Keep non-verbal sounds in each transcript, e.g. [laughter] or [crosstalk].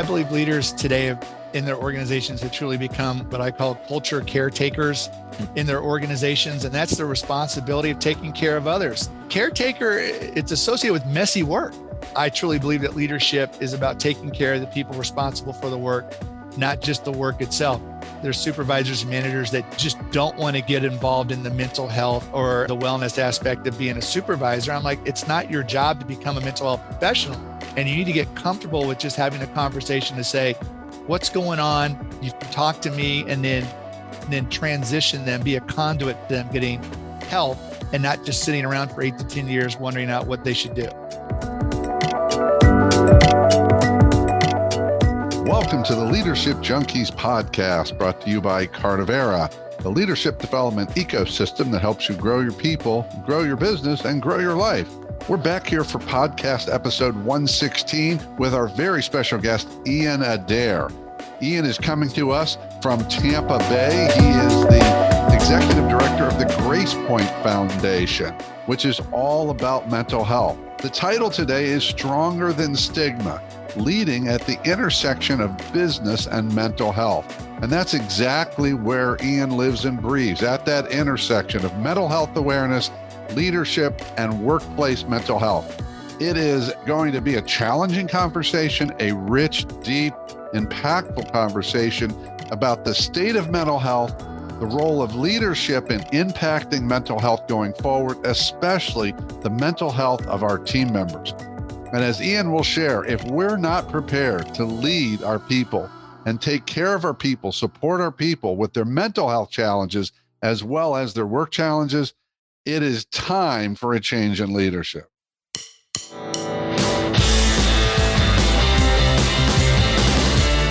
I believe leaders today in their organizations have truly become what I call culture caretakers in their organizations. And that's the responsibility of taking care of others. Caretaker, it's associated with messy work. I truly believe that leadership is about taking care of the people responsible for the work, not just the work itself. There's supervisors and managers that just don't want to get involved in the mental health or the wellness aspect of being a supervisor. I'm like, it's not your job to become a mental health professional. And you need to get comfortable with just having a conversation to say, what's going on? You talk to me and then and then transition them, be a conduit to them getting help and not just sitting around for eight to 10 years wondering out what they should do. Welcome to the Leadership Junkies podcast brought to you by Carnivera, the leadership development ecosystem that helps you grow your people, grow your business, and grow your life. We're back here for podcast episode 116 with our very special guest, Ian Adair. Ian is coming to us from Tampa Bay. He is the executive director of the Grace Point Foundation, which is all about mental health. The title today is Stronger Than Stigma Leading at the Intersection of Business and Mental Health. And that's exactly where Ian lives and breathes at that intersection of mental health awareness, leadership, and workplace mental health. It is going to be a challenging conversation, a rich, deep, impactful conversation about the state of mental health, the role of leadership in impacting mental health going forward, especially the mental health of our team members. And as Ian will share, if we're not prepared to lead our people and take care of our people, support our people with their mental health challenges as well as their work challenges, it is time for a change in leadership.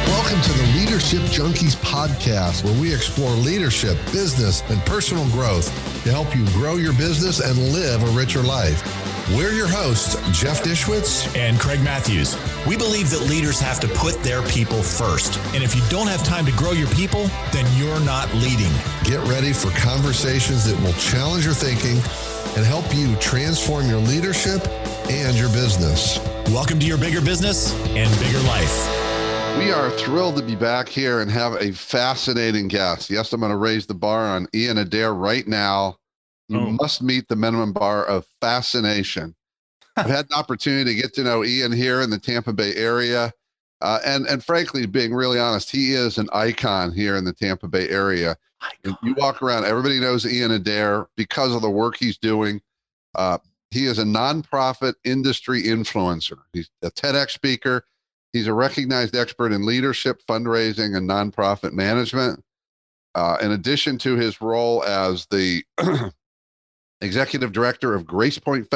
Welcome to the Leadership Junkies podcast, where we explore leadership, business, and personal growth to help you grow your business and live a richer life. We're your hosts, Jeff Dishwitz and Craig Matthews. We believe that leaders have to put their people first. And if you don't have time to grow your people, then you're not leading. Get ready for conversations that will challenge your thinking and help you transform your leadership and your business. Welcome to your bigger business and bigger life. We are thrilled to be back here and have a fascinating guest. Yes, I'm going to raise the bar on Ian Adair right now. You oh. must meet the minimum bar of fascination. I've had an opportunity to get to know Ian here in the Tampa Bay area. Uh, and and frankly, being really honest, he is an icon here in the Tampa Bay area. You walk around, everybody knows Ian Adair because of the work he's doing. Uh, he is a nonprofit industry influencer. He's a TEDx speaker. He's a recognized expert in leadership, fundraising, and nonprofit management. Uh, in addition to his role as the [clears throat] executive director of Gracepoint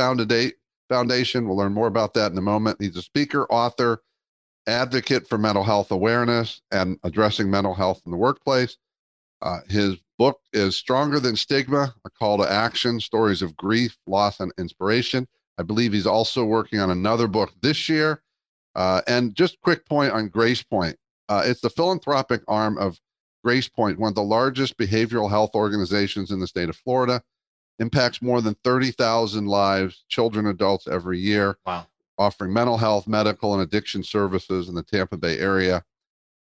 Foundation. We'll learn more about that in a moment. He's a speaker, author, advocate for mental health awareness and addressing mental health in the workplace. Uh, his book is Stronger Than Stigma, a call to action, stories of grief, loss, and inspiration. I believe he's also working on another book this year. Uh, and just quick point on Gracepoint. Uh, it's the philanthropic arm of Gracepoint, one of the largest behavioral health organizations in the state of Florida impacts more than 30,000 lives, children, adults every year. Wow. Offering mental health, medical, and addiction services in the Tampa Bay area.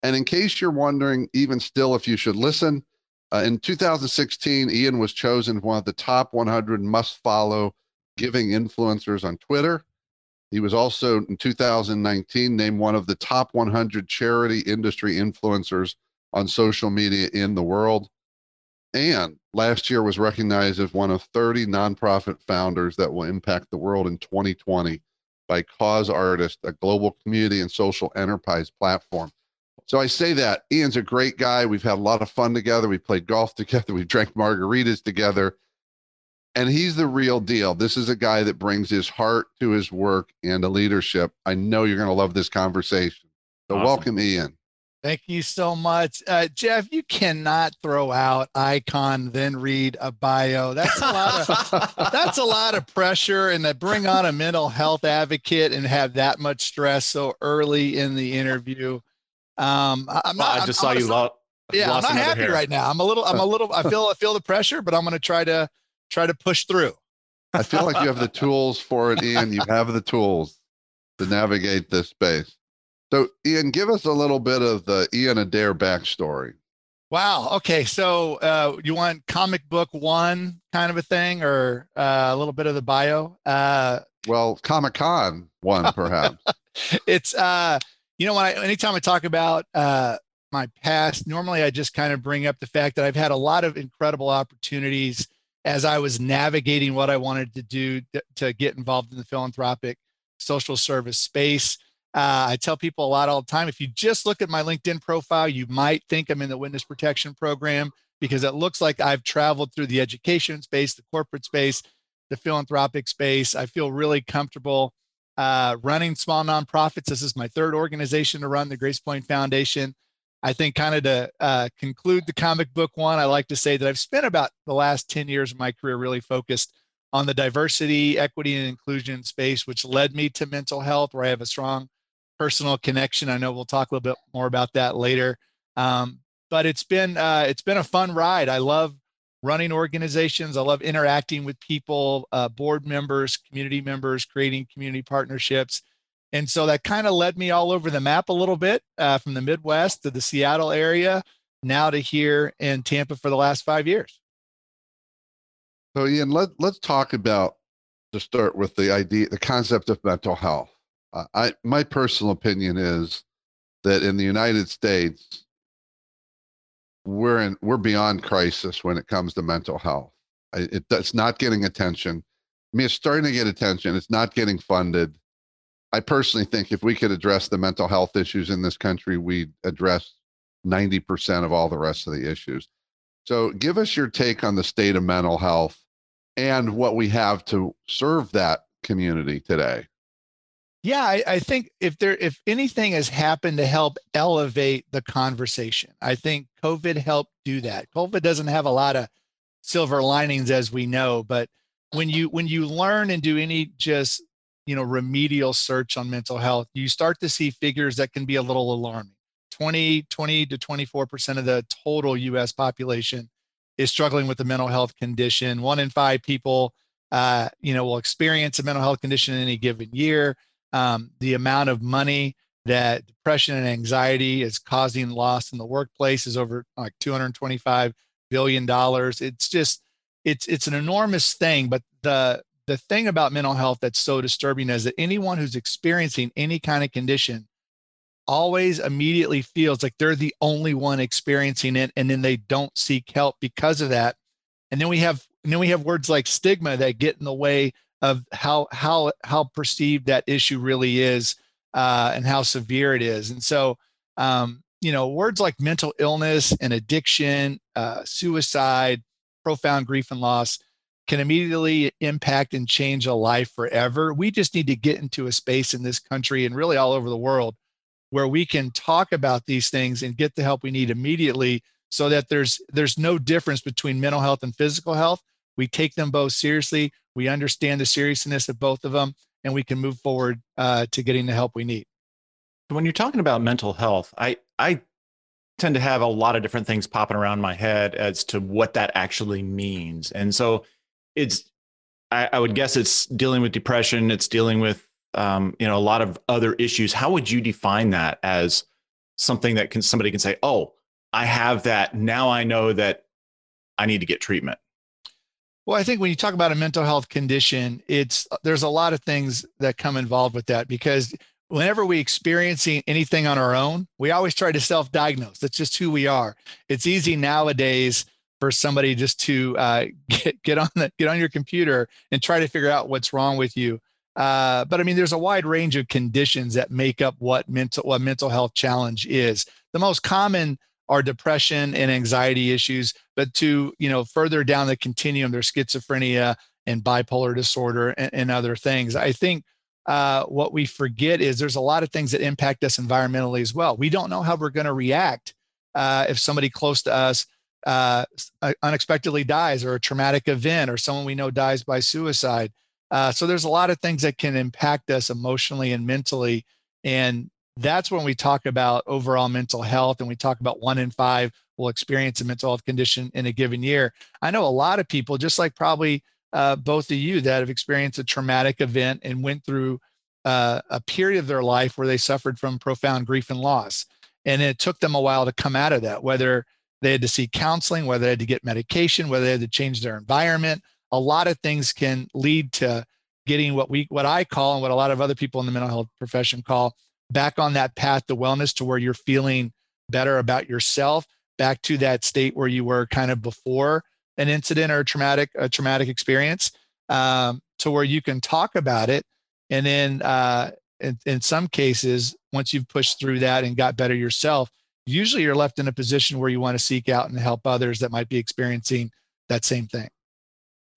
And in case you're wondering, even still, if you should listen, uh, in 2016, Ian was chosen one of the top 100 must follow giving influencers on Twitter. He was also in 2019 named one of the top 100 charity industry influencers on social media in the world. And last year was recognized as one of 30 nonprofit founders that will impact the world in 2020 by Causeartist, a global community and social enterprise platform. So I say that Ian's a great guy. We've had a lot of fun together. We played golf [laughs] together. We drank margaritas together. And he's the real deal. This is a guy that brings his heart to his work and to leadership. I know you're going to love this conversation. So awesome. welcome, Ian. Thank you so much. Uh, Jeff, you cannot throw out icon, then read a bio. That's a lot of that's a lot of pressure and to bring on a mental health advocate and have that much stress so early in the interview. Um, I'm not, I just I'm, saw you lot. Yeah, I'm not happy hair. right now. I'm a little, I'm a little, I feel, I feel the pressure, but I'm going to try to try to push through. I feel like you have the tools for it, Ian. You have the tools to navigate this space. So, Ian, give us a little bit of the Ian Adair backstory. Wow. Okay. So, uh, you want comic book one kind of a thing, or uh, a little bit of the bio? Uh, well, Comic Con one, perhaps. [laughs] it's uh, you know, when I anytime I talk about uh, my past, normally I just kind of bring up the fact that I've had a lot of incredible opportunities as I was navigating what I wanted to do to get involved in the philanthropic social service space. Uh, I tell people a lot all the time if you just look at my LinkedIn profile, you might think I'm in the witness protection program because it looks like I've traveled through the education space, the corporate space, the philanthropic space. I feel really comfortable uh, running small nonprofits. This is my third organization to run, the Gracepoint Foundation. I think, kind of to uh, conclude the comic book one, I like to say that I've spent about the last 10 years of my career really focused on the diversity, equity, and inclusion space, which led me to mental health, where I have a strong personal connection. I know we'll talk a little bit more about that later. Um, but it's been uh, it's been a fun ride. I love running organizations. I love interacting with people, uh, board members, community members, creating community partnerships. And so that kind of led me all over the map a little bit uh, from the Midwest to the Seattle area, now to here in Tampa for the last five years. So, Ian, let, let's talk about to start with the idea, the concept of mental health. I, my personal opinion is that in the United States, we're in, we're beyond crisis when it comes to mental health. It, it's not getting attention. I mean, it's starting to get attention. It's not getting funded I personally think if we could address the mental health issues in this country, we'd address 90% of all the rest of the issues. So, give us your take on the state of mental health and what we have to serve that community today. Yeah, I, I, think if there if anything has happened to help elevate the conversation, I think COVID helped do that. COVID doesn't have a lot of silver linings as we know, but when you when you learn and do any just you know remedial search on mental health you start to see figures that can be a little alarming. 20 20 to 24 percent of the total us population is struggling with a mental health condition. One in five people uh, you know will experience a mental health condition in any given year um, the amount of money that depression and anxiety is causing loss in the workplace is over like 225 billion dollars. It's just it's it's an enormous thing but the the thing about mental health that's so disturbing is that anyone who's experiencing any kind of condition always immediately feels like they're the only one experiencing it and then they don't seek help because of that. And then we have and then we have words like stigma that get in the way of how how how perceived that issue really is uh, and how severe it is and so um, you know words like mental illness and addiction uh, suicide profound grief and loss can immediately impact and change a life forever. We just need to get into a space in this country and really all over the world where we can talk about these things and get the help we need immediately so that there's there's no difference between mental health and physical health. We take them both seriously. We understand the seriousness of both of them, and we can move forward uh, to getting the help we need. When you're talking about mental health, I I tend to have a lot of different things popping around my head as to what that actually means, and so it's I, I, would guess it's dealing with depression it's dealing with um, you know a lot of other issues how would you define that as something that can somebody can say oh i have that now i know that i need to get treatment well i think when you talk about a mental health condition it's there's a lot of things that come involved with that because whenever we experiencing anything on our own we always try to self-diagnose that's just who we are it's easy nowadays for somebody just to uh, [laughs] get get on the get on your computer and try to figure out what's wrong with you. Uh, but I mean, there's a wide range of conditions that make up what mental what mental health challenge is. The most common are depression and anxiety issues, but to you know further down the continuum, there's schizophrenia and bipolar disorder and, and other things. I think uh, what we forget is there's a lot of things that impact us environmentally as well. We don't know how we're going to react uh, if somebody close to us uh, unexpectedly dies or a traumatic event or someone we know dies by suicide. Uh, so there's a lot of things that can impact us emotionally and mentally. And that's when we talk about overall mental health and we talk about one in five will experience a mental health condition in a given year. I know a lot of people, just like probably uh, both of you, that have experienced a traumatic event and went through uh, a period of their life where they suffered from profound grief and loss. And it took them a while to come out of that, whether they had to seek counseling, whether they had to get medication, whether they had to change their environment. A lot of things can lead to getting what we what I call and what a lot of other people in the mental health profession call back on that path to wellness to where you're feeling better about yourself, back to that state where you were kind of before an incident or a traumatic a traumatic experience, um, to where you can talk about it, and then uh, in, in some cases, once you've pushed through that and got better yourself, usually you're left in a position where you want to seek out and help others that might be experiencing that same thing.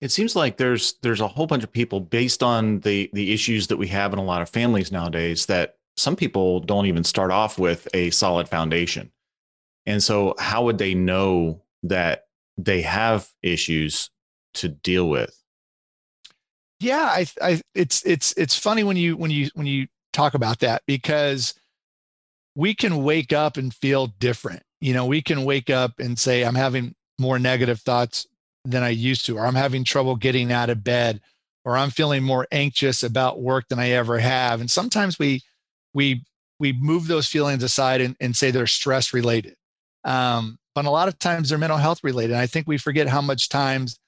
It seems like there's there's a whole bunch of people based on the the issues that we have in a lot of families nowadays that some people don't even start off with a solid foundation. And so how would they know that they have issues to deal with? Yeah, I, I it's it's it's funny when you when you when you talk about that because we can wake up and feel different. You know, we can wake up and say I'm having more negative thoughts than I used to, or I'm having trouble getting out of bed, or I'm feeling more anxious about work than I ever have. And sometimes we we we move those feelings aside and, and say they're stress related. Um, but a lot of times they're mental health related. And I think we forget how much times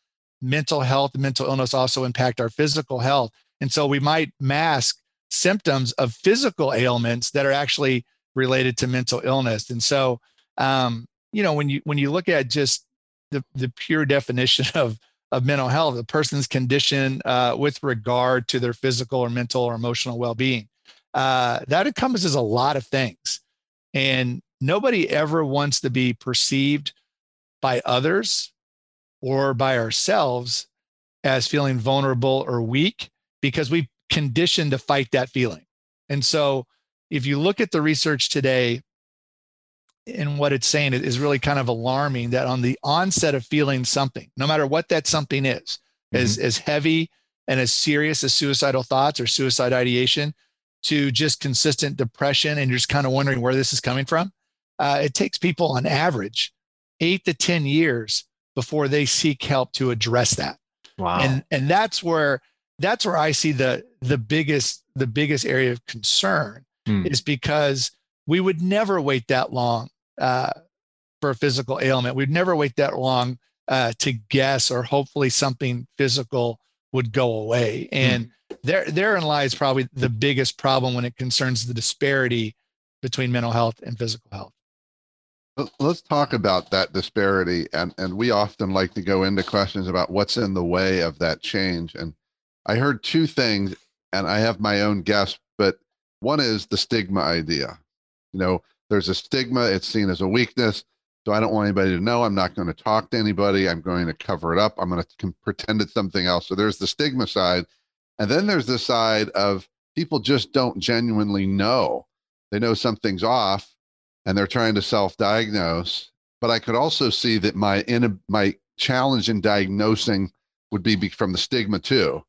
mental health and mental illness also impact our physical health. And so we might mask symptoms of physical ailments that are actually related to mental illness. And so, um, you know, when you when you look at just the, the pure definition [laughs] of, of mental health, a person's condition uh, with regard to their physical or mental or emotional well being. Uh, that encompasses a lot of things. And nobody ever wants to be perceived by others or by ourselves as feeling vulnerable or weak because we've conditioned to fight that feeling. And so if you look at the research today, and what it's saying is really kind of alarming that on the onset of feeling something, no matter what that something is, mm-hmm. as, as heavy and as serious as suicidal thoughts or suicide ideation, to just consistent depression and you're just kind of wondering where this is coming from, uh, it takes people on average eight to 10 years before they seek help to address that. Wow. And, and that's where, that's where I see the, the biggest, the biggest area of concern mm. is because we would never wait that long uh, for a physical ailment. We'd never wait that long uh, to guess, or hopefully something physical would go away. Hmm. And. There, therein lies probably the biggest problem when it concerns the disparity between mental health and physical health. Let's talk about that disparity, and and we often like to go into questions about what's in the way of that change. And I heard two things, and I have my own guess, but one is the stigma idea. You know, there's a stigma, it's seen as a weakness. So I don't want anybody to know. I'm not going to talk to anybody. I'm going to cover it up. I'm going to pretend it's something else. So there's the stigma side. And then there's the side of people just don't genuinely know. They know something's off and they're trying to self diagnose. But I could also see that my in my challenge in diagnosing would be from the stigma too.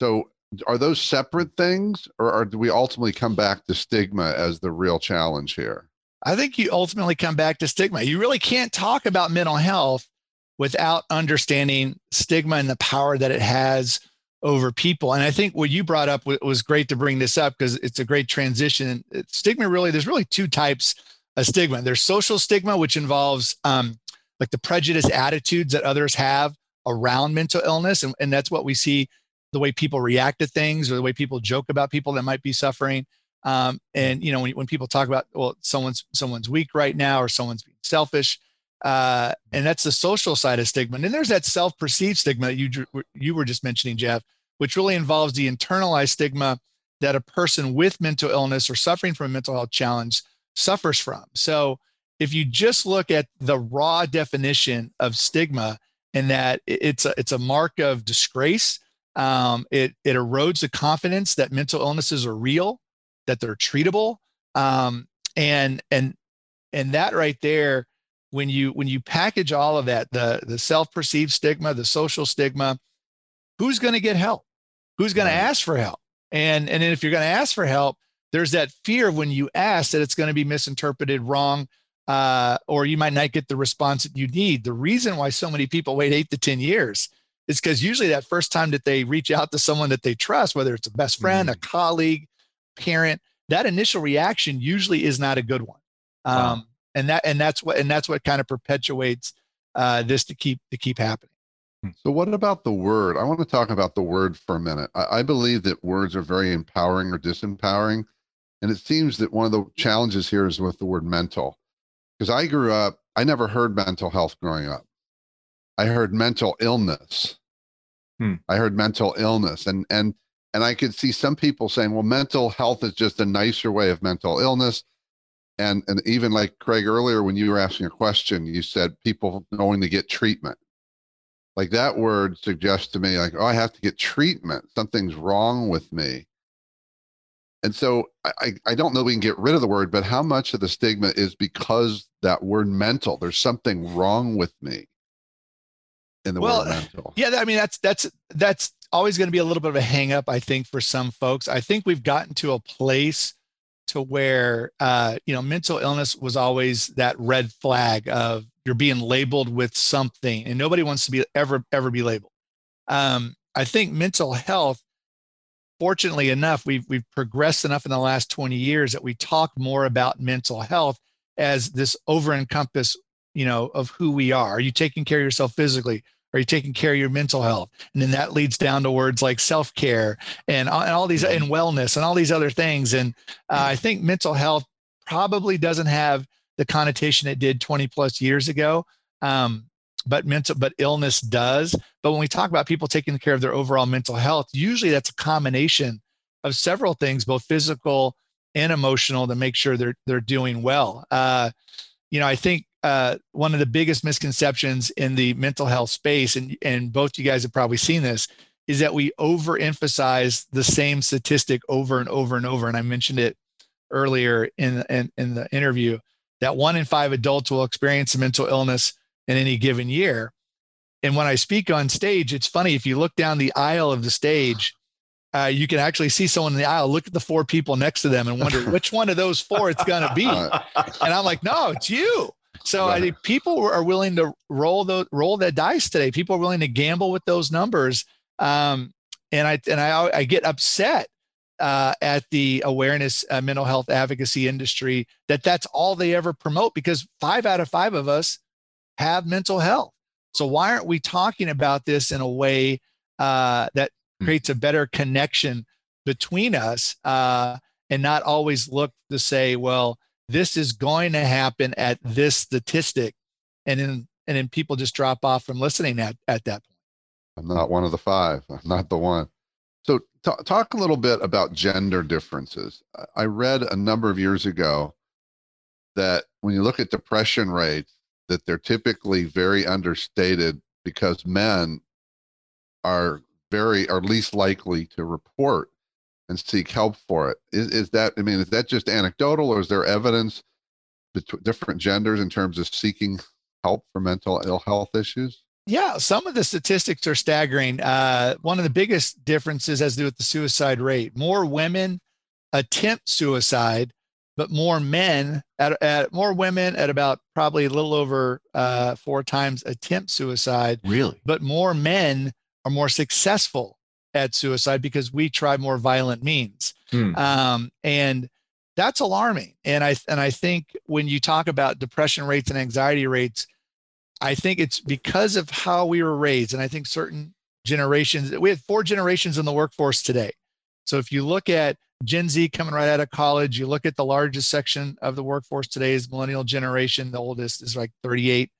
So are those separate things or, or do we ultimately come back to stigma as the real challenge here? I think you ultimately come back to stigma. You really can't talk about mental health without understanding stigma and the power that it has over people. And I think what you brought up was great to bring this up because it's a great transition. Stigma really, there's really two types of stigma. There's social stigma, which involves um, like the prejudice attitudes that others have around mental illness. And, and that's what we see the way people react to things or the way people joke about people that might be suffering. Um, and you know, when, when people talk about well, someone's someone's weak right now or someone's being selfish, uh, and that's the social side of stigma. And then there's that self-perceived stigma that you you were just mentioning, Jeff, which really involves the internalized stigma that a person with mental illness or suffering from a mental health challenge suffers from. So if you just look at the raw definition of stigma and that it's a, it's a mark of disgrace um, it, it erodes the confidence that mental illnesses are real, that they're treatable. Um, and, and, and that right there, when you, when you package all of that, the, the self-perceived stigma, the social stigma, who's going to get help? Who's going to ask for help? And, and if you're going to ask for help, there's that fear when you ask that it's going to be misinterpreted wrong uh, or you might not get the response that you need. The reason why so many people wait eight to 10 years is because usually that first time that they reach out to someone that they trust, whether it's a best friend, mm. a colleague, parent, that initial reaction usually is not a good one. Um, wow. and that and that's what and that's what kind of perpetuates uh, this to keep to keep happening. [laughs] So, what about the word? I want to talk about the word for a minute. I, I believe that words are very empowering or disempowering. And it seems that one of the challenges here is with the word mental. Because I grew up, I never heard mental health growing up. I heard mental illness. Hmm. I heard mental illness. And and and I could see some people saying, well, mental health is just a nicer way of mental illness. And and even like Craig earlier, when you were asking a question, you said people going to get treatment like that word suggests to me like oh i have to get treatment. Something's wrong with me. And so I, I don't know we can get rid of the word but how much of the stigma is because that word mental? There's something wrong with me in the well, word mental. yeah i mean that's that's that's always going to be a little bit of a hang up i think for some folks. I think we've gotten to a place to where uh, you know mental illness was always that red flag of you're being labeled with something and nobody wants to be ever ever be labeled. Um, i think mental health fortunately enough we've we've progressed enough in the last 20 years that we talk more about mental health as this over encompass you know of who we are. Are you taking care of yourself physically? Are you taking care of your mental health? And then that leads down to words like self-care and, and all these and wellness and all these other things. And uh, i think mental health probably doesn't have the connotation it did 20 plus years ago. Um, but mental, but illness does. But when we talk about people taking care of their overall mental health, usually that's a combination of several things, both physical and emotional, to make sure they're they're doing well. Uh, you know, I think uh, one of the biggest misconceptions in the mental health space, and and both you guys have probably seen this, is that we overemphasize the same statistic over and over and over. And I mentioned it earlier in in, in the interview that one in five adults will experience a mental illness in any given year. And when I speak on stage, it's funny if you look down the aisle of the stage, uh, you can actually see someone in the aisle, look at the four people next to them, and wonder [laughs] which one of those four it's going to be. And I'm like, no, it's you. So right. I think people are willing to roll the roll the dice today. People are willing to gamble with those numbers. Um, and I and I, I get upset uh, at the awareness uh, mental health advocacy industry that that's all they ever promote because five out of five of us have mental health. So why aren't we talking about this in a way uh, that hmm. creates a better connection between us uh, and not always look to say, well, this is going to happen at this statistic, and then and then people just drop off from listening at at that point. I'm not one of the five. I'm not the one. So, t- talk a little bit about gender differences. I read a number of years ago that when you look at depression rates, that they're typically very understated because men are very are least likely to report and seek help for it. Is, is that I mean, is that just anecdotal, or is there evidence between different genders in terms of seeking help for mental ill health issues? Yeah, some of the statistics are staggering. Uh, one of the biggest differences has to do with the suicide rate. More women attempt suicide, but more men at, at more women at about probably a little over uh, four times attempt suicide. Really, but more men are more successful at suicide because we try more violent means, hmm. um, and that's alarming. And I and I think when you talk about depression rates and anxiety rates I think it's because of how we were raised. And I think certain generations, we have four generations in the workforce today. So if you look at Gen Z coming right out of college, you look at the largest section of the workforce today is millennial generation. The oldest is like 38,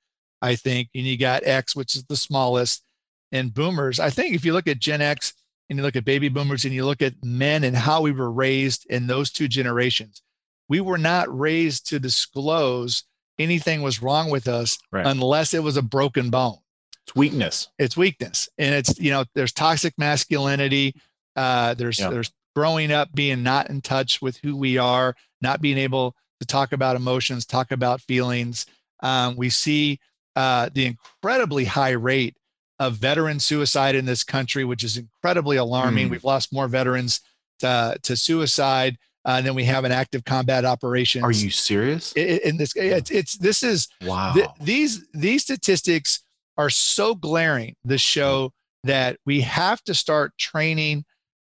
I think. And you got X, which is the smallest, and boomers. I think if you look at Gen X and you look at baby boomers and you look at men and how we were raised in those two generations, we were not raised to disclose anything was wrong with us right. unless it was a broken bone. It's weakness. It's weakness. And it's, you know, there's toxic masculinity. Uh, there's, yeah. there's growing up being not in touch with who we are, not being able to talk about emotions, talk about feelings. Um, we see uh, the incredibly high rate of veteran suicide in this country, which is incredibly alarming. Mm. We've lost more veterans to, to suicide uh, and then we have an active combat operations. Are you serious? In, this, it's, it's this is wow. Th- these these statistics are so glaring. The show that we have to start training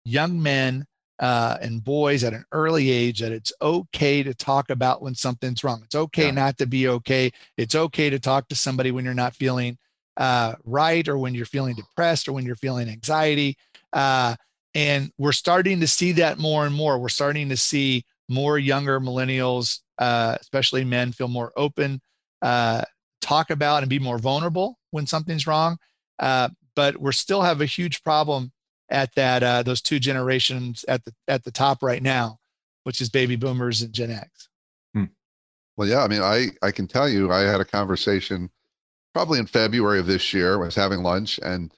young men uh, and boys at an early age that it's okay to talk about when something's wrong. It's okay yeah. not to be okay. It's okay to talk to somebody when you're not feeling uh, right or when you're feeling depressed or when you're feeling anxiety. Uh, and we're starting to see that more and more. We're starting to see more younger millennials, uh, especially men, feel more open, uh, talk about and be more vulnerable when something's wrong. Uh, but we're still have a huge problem at that uh, those two generations at the at the top right now, which is baby boomers and Gen X. Hmm. Well, yeah, I mean, I I can tell you, I had a conversation probably in February of this year. I was having lunch and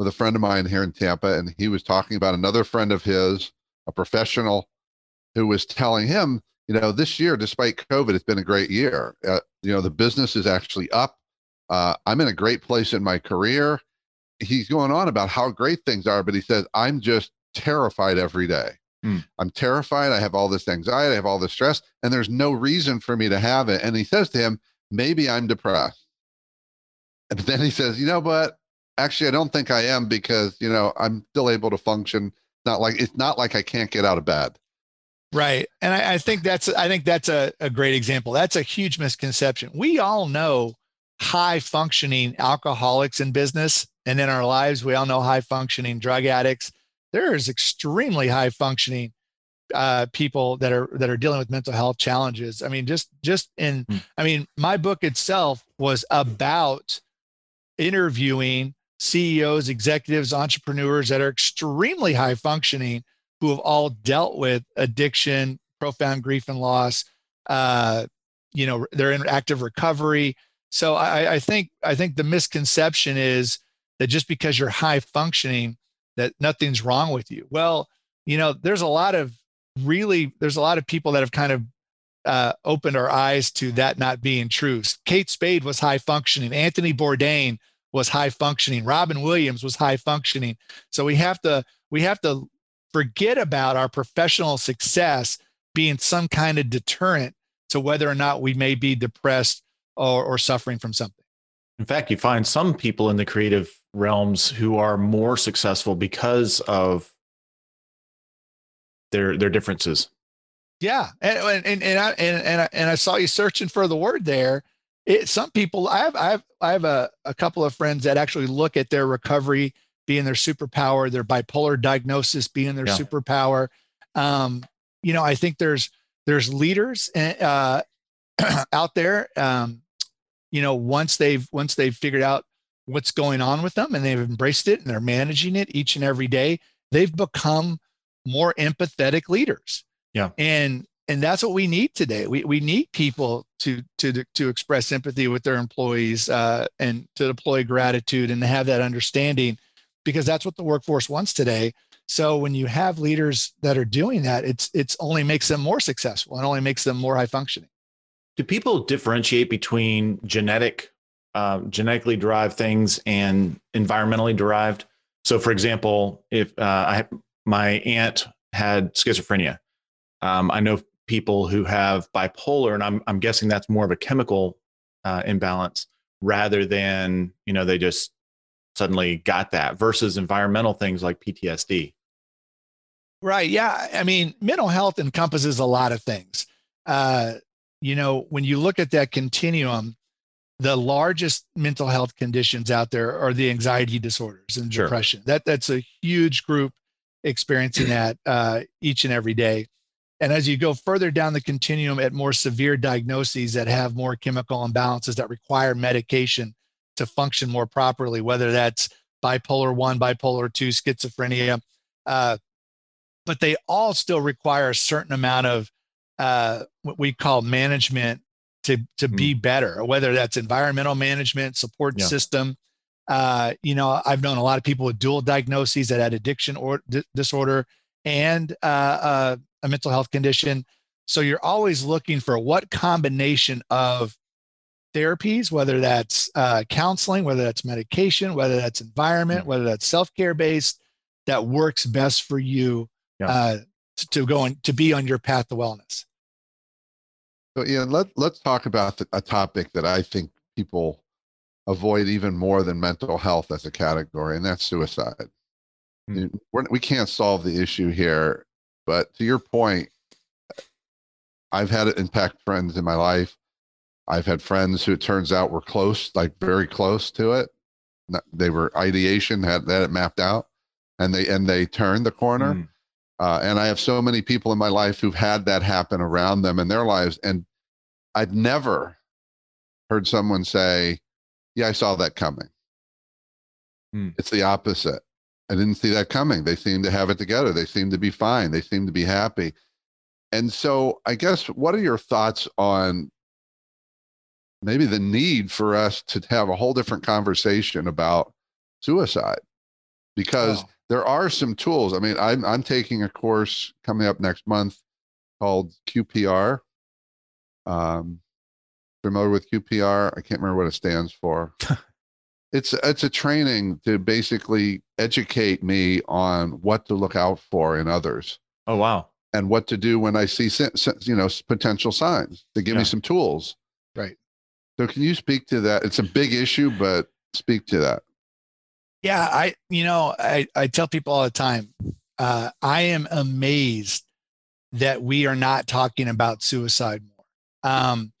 with a friend of mine here in Tampa, and he was talking about another friend of his, a professional, who was telling him, you know, this year, despite COVID, it's been a great year. Uh, you know, the business is actually up. Uh, I'm in a great place in my career he's going on about how great things are, but he says, I'm just terrified every day. Mm. I'm terrified. I have all this anxiety. I have all this stress, and there's no reason for me to have it. And he says to him, Maybe I'm depressed. And then he says, You know, but actually, I don't think I am because, you know, I'm still able to function. Not like it's not like I can't get out of bed. Right. And I, I think that's I think that's a, a great example. That's a huge misconception. We all know high functioning alcoholics in business and in our lives. We all know high functioning drug addicts. There is extremely high functioning uh, people that are that are dealing with mental health challenges. I mean, just just in mm. I mean, my book itself was about interviewing CEOs, executives, entrepreneurs that are extremely high functioning who have all dealt with addiction, profound grief and loss. Uh, you know, they're in active recovery. So I, I think I think the misconception is that just because you're high functioning, that nothing's wrong with you. Well, you know, there's a lot of really there's a lot of people that have kind of uh, opened our eyes to that not being true. Kate Spade was high functioning. Anthony Bourdain was high functioning. Robin Williams was high functioning. So we have to we have to forget about our professional success being some kind of deterrent to whether or not we may be depressed or, or suffering from something. In fact, you find some people in the creative realms who are more successful because of their their differences. Yeah, and and and I and and I, and I saw you searching for the word there. It, some people, I have I have I have a, a couple of friends that actually look at their recovery being their superpower, their bipolar diagnosis being their yeah. superpower. Um, you know, I think there's there's leaders uh, [clears throat] out there um, you know once they've once they've figured out what's going on with them and they've embraced it and they're managing it each and every day they've become more empathetic leaders yeah and and that's what we need today. We, we need people to to to express empathy with their employees uh, and to deploy gratitude and to have that understanding because that's what the workforce wants today. So when you have leaders that are doing that it's it's only makes them more successful and only makes them more high functioning. Do people differentiate between genetic, uh, genetically derived things and environmentally derived? So, for example, if uh, I my aunt had schizophrenia, um, I know people who have bipolar, and I'm I'm guessing that's more of a chemical uh, imbalance rather than you know they just suddenly got that versus environmental things like PTSD. Right. Yeah. I mean, mental health encompasses a lot of things. Uh, you know, when you look at that continuum, the largest mental health conditions out there are the anxiety disorders and sure. depression. That that's a huge group experiencing that uh, each and every day. And as you go further down the continuum at more severe diagnoses that have more chemical imbalances that require medication to function more properly, whether that's bipolar one, bipolar two, schizophrenia, uh, but they all still require a certain amount of uh, what we call management to to mm. be better, whether that's environmental management, support yeah. system. Uh, you know, I've known a lot of people with dual diagnoses that had addiction or d- disorder and uh, uh, a mental health condition. So you're always looking for what combination of therapies, whether that's uh, counseling, whether that's medication, whether that's environment, mm. whether that's self care based, that works best for you yeah. uh, to, to go on to be on your path to wellness. So, Ian, let, let's talk about the, a topic that I think people avoid even more than mental health as a category, and that's suicide. Mm. We're, we can not solve the issue here But to your point, I've had it impact friends in my life. I've had friends who it turns out were close, like very close to it. They were ideation had that it mapped out, and they and they turned the corner. Mm. Uh, and I have so many people in my life who've had that happen around them in their lives, and I've never heard someone say, "Yeah, I saw that coming." Mm. It's the opposite. I didn't see that coming. They seem to have it together. They seem to be fine. They seem to be happy. And so, I guess, what are your thoughts on maybe the need for us to have a whole different conversation about suicide? Because oh. there are some tools. I mean, I'm, I'm taking a course coming up next month called QPR. Um, familiar with QPR? I can't remember what it stands for. [laughs] it's it's a training to basically educate me on what to look out for in others. Oh wow! And what to do when I see you know potential signs to give yeah. me some tools. Right. So can you speak to that? It's a big issue, but speak to that. Yeah, I you know I I tell people all the time. Uh, I am amazed that we are not talking about suicide more. Um,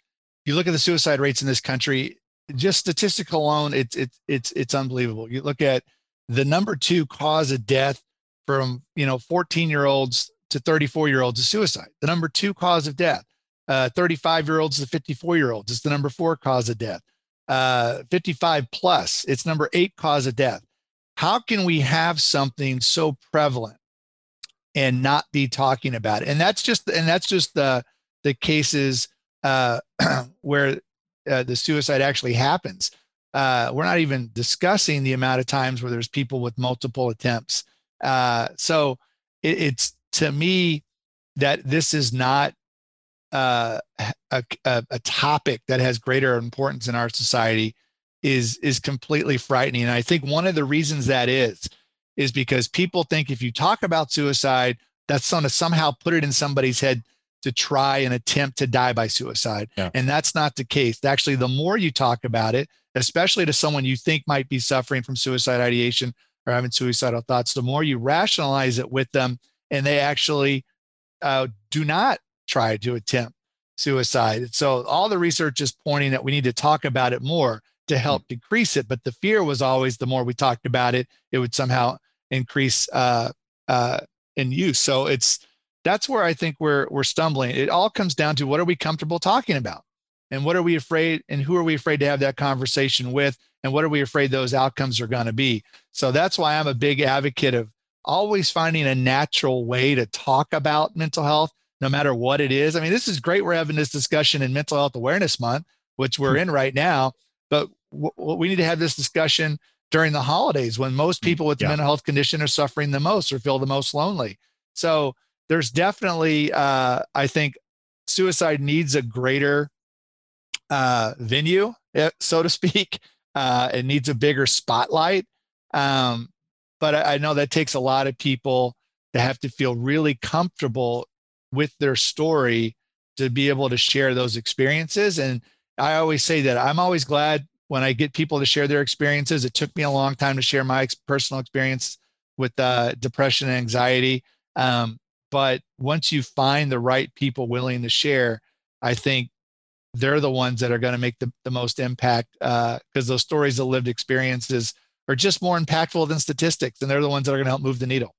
you look at the suicide rates in this country, just statistical alone, it's it's it's it's unbelievable. You look at the number two cause of death from you know 14 year olds to 34 year olds is suicide. The number two cause of death, uh, 35 year olds to 54 year olds is the number four cause of death. Uh, 55 plus, it's number eight cause of death. How can we have something so prevalent and not be talking about it? And that's just and that's just the the cases uh, [clears throat] where uh, the suicide actually happens. Uh, we're not even discussing the amount of times where there's people with multiple attempts. Uh, so it, it's to me that this is not uh, a, a, a, topic that has greater importance in our society is is completely frightening. And I think one of the reasons that is is because people think if you talk about suicide, that's going to somehow put it in somebody's head to try and attempt to die by suicide. Yeah. And that's not the case. Actually, the more you talk about it, especially to someone you think might be suffering from suicide ideation or having suicidal thoughts, the more you rationalize it with them and they actually uh, do not try to attempt suicide. So all the research is pointing that we need to talk about it more to help mm-hmm. decrease it. But the fear was always the more we talked about it, it would somehow increase uh, uh, in use. So it's that's where I think we're we're stumbling. It all comes down to what are we comfortable talking about? And what are we afraid and who are we afraid to have that conversation with? And what are we afraid those outcomes are going to be? So that's why I'm a big advocate of always finding a natural way to talk about mental health, no matter what it is. I mean, this is great. We're having this discussion in Mental Health Awareness Month, which we're in right now. But w- we need to have this discussion during the holidays when most mm, people with yeah. mental health condition are suffering the most or feel the most lonely. So there's definitely, uh, I think, suicide needs a greater uh, venue, eh, so to speak. [laughs] Uh, it needs a bigger spotlight. Um, but I, I know that takes a lot of people to have to feel really comfortable with their story to be able to share those experiences. And I always say that I'm always glad when I get people to share their experiences. It took me a long time to share my personal experience with uh, depression and anxiety. Um, but once you find the right people willing to share, I think they're the ones that are going to make the, the most impact because uh, those stories of lived experiences are just more impactful than statistics, and they're the ones that are going to help move the needle.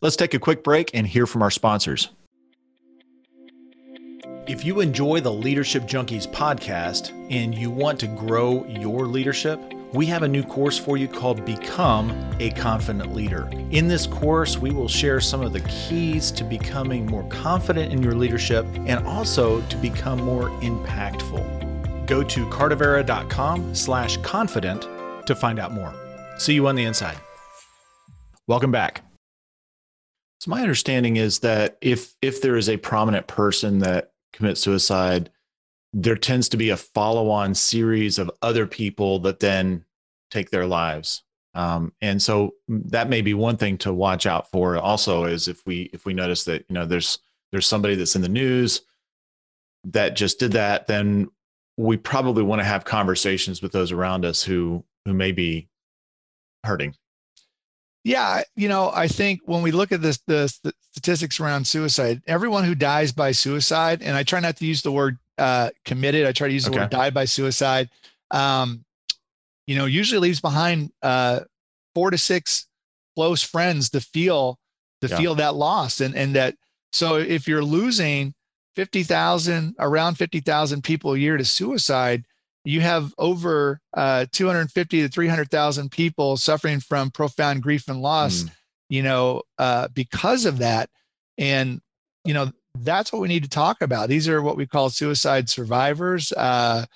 Let's take a quick break and hear from our sponsors. If you enjoy the Leadership Junkies podcast and you want to grow your leadership, we have a new course for you called Become a Confident Leader. In this course, we will share some of the keys to becoming more confident in your leadership and also to become more impactful. Go to cardavera.com slash confident to find out more. See you on the inside. Welcome back. So my understanding is that if if there is a prominent person that commits suicide, there tends to be a follow-on series of other people that then take their lives. Um, and so that may be one thing to watch out for also is if we if we notice that you know there's there's somebody that's in the news that just did that then we probably want to have conversations with those around us who who may be hurting. Yeah, you know, I think when we look at this, the statistics around suicide, everyone who dies by suicide, and I try not to use the word uh, committed. I try to use the okay. word died by suicide. Um, you know, usually leaves behind uh, four to six close friends to feel to yeah. feel that loss, and and that. So if you're losing fifty thousand, around fifty thousand people a year to suicide, you have over uh, 250 to 300,000 people suffering from profound grief and loss, mm. you know, uh, because of that. And, you know, that's what we need to talk about. These are what we call suicide survivors. Uh,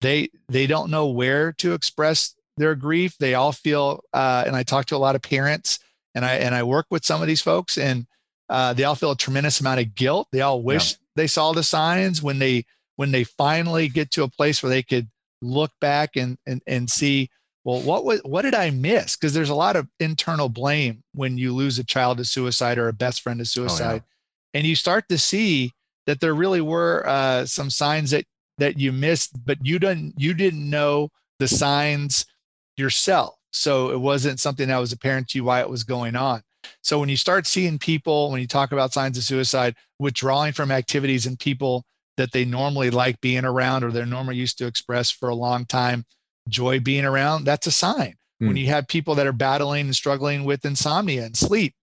they they don't know where to express their grief. They all feel, uh, and I talk to a lot of parents, and I and I work with some of these folks, and uh, they all feel a tremendous amount of guilt. They all wish yeah. they saw the signs when they when they finally get to a place where they could look back and and, and see well what was what did i miss because there's a lot of internal blame when you lose a child to suicide or a best friend to suicide oh. And you start to see that there really were uh, some signs that that you missed but you didn't you didn't know the signs yourself so it wasn't something that was apparent to you why it was going on so when you start seeing people when you talk about signs of suicide withdrawing from activities and people that they normally like being around or they're normally used to express for a long time joy being around that's a sign mm. when hmm. you have people that are battling and struggling with insomnia and sleep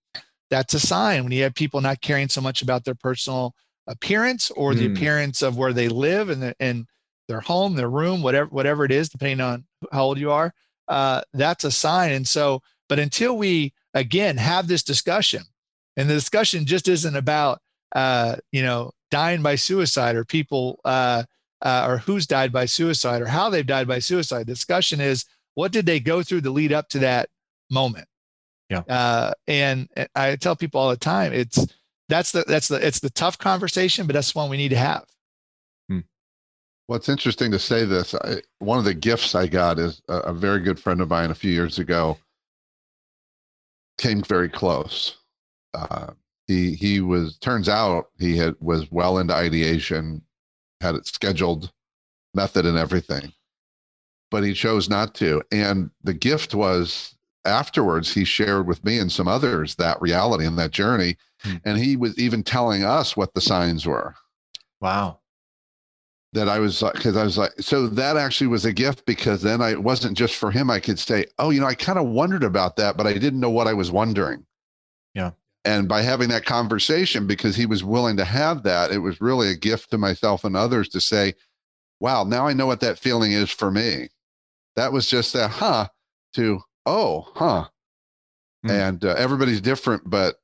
that's a sign when you have people not caring so much about their personal appearance or the mm. appearance of where they live and, the, and their home their room whatever whatever it is depending on how old you are uh, that's a sign and so but until we again have this discussion and the discussion just isn't about uh, you know dying by suicide or people uh, uh, or who's died by suicide or how they've died by suicide. The discussion is what did they go through to lead up to that moment? Yeah. Uh, and I tell people all the time, it's that's the that's the it's the tough conversation, but that's the one we need to have. Hmm. Well, it's interesting to say this. I, one of the gifts I got is a, a very good friend of mine a few years ago came very close. Uh, he he was turns out he had was well into ideation, had it scheduled, method and everything, but he chose not to. And the gift was afterwards he shared with me and some others that reality and that journey, hmm. and he was even telling us what the signs were. Wow that I was like because I was like, so that actually was a gift because then I it wasn't just for him. I could say, oh, you know, I kind of wondered about that, but I didn't know what I was wondering. Yeah and by having that conversation because he was willing to have that it was really a gift to myself and others to say wow now i know what that feeling is for me that was just that huh to oh huh mm. and uh, everybody's different but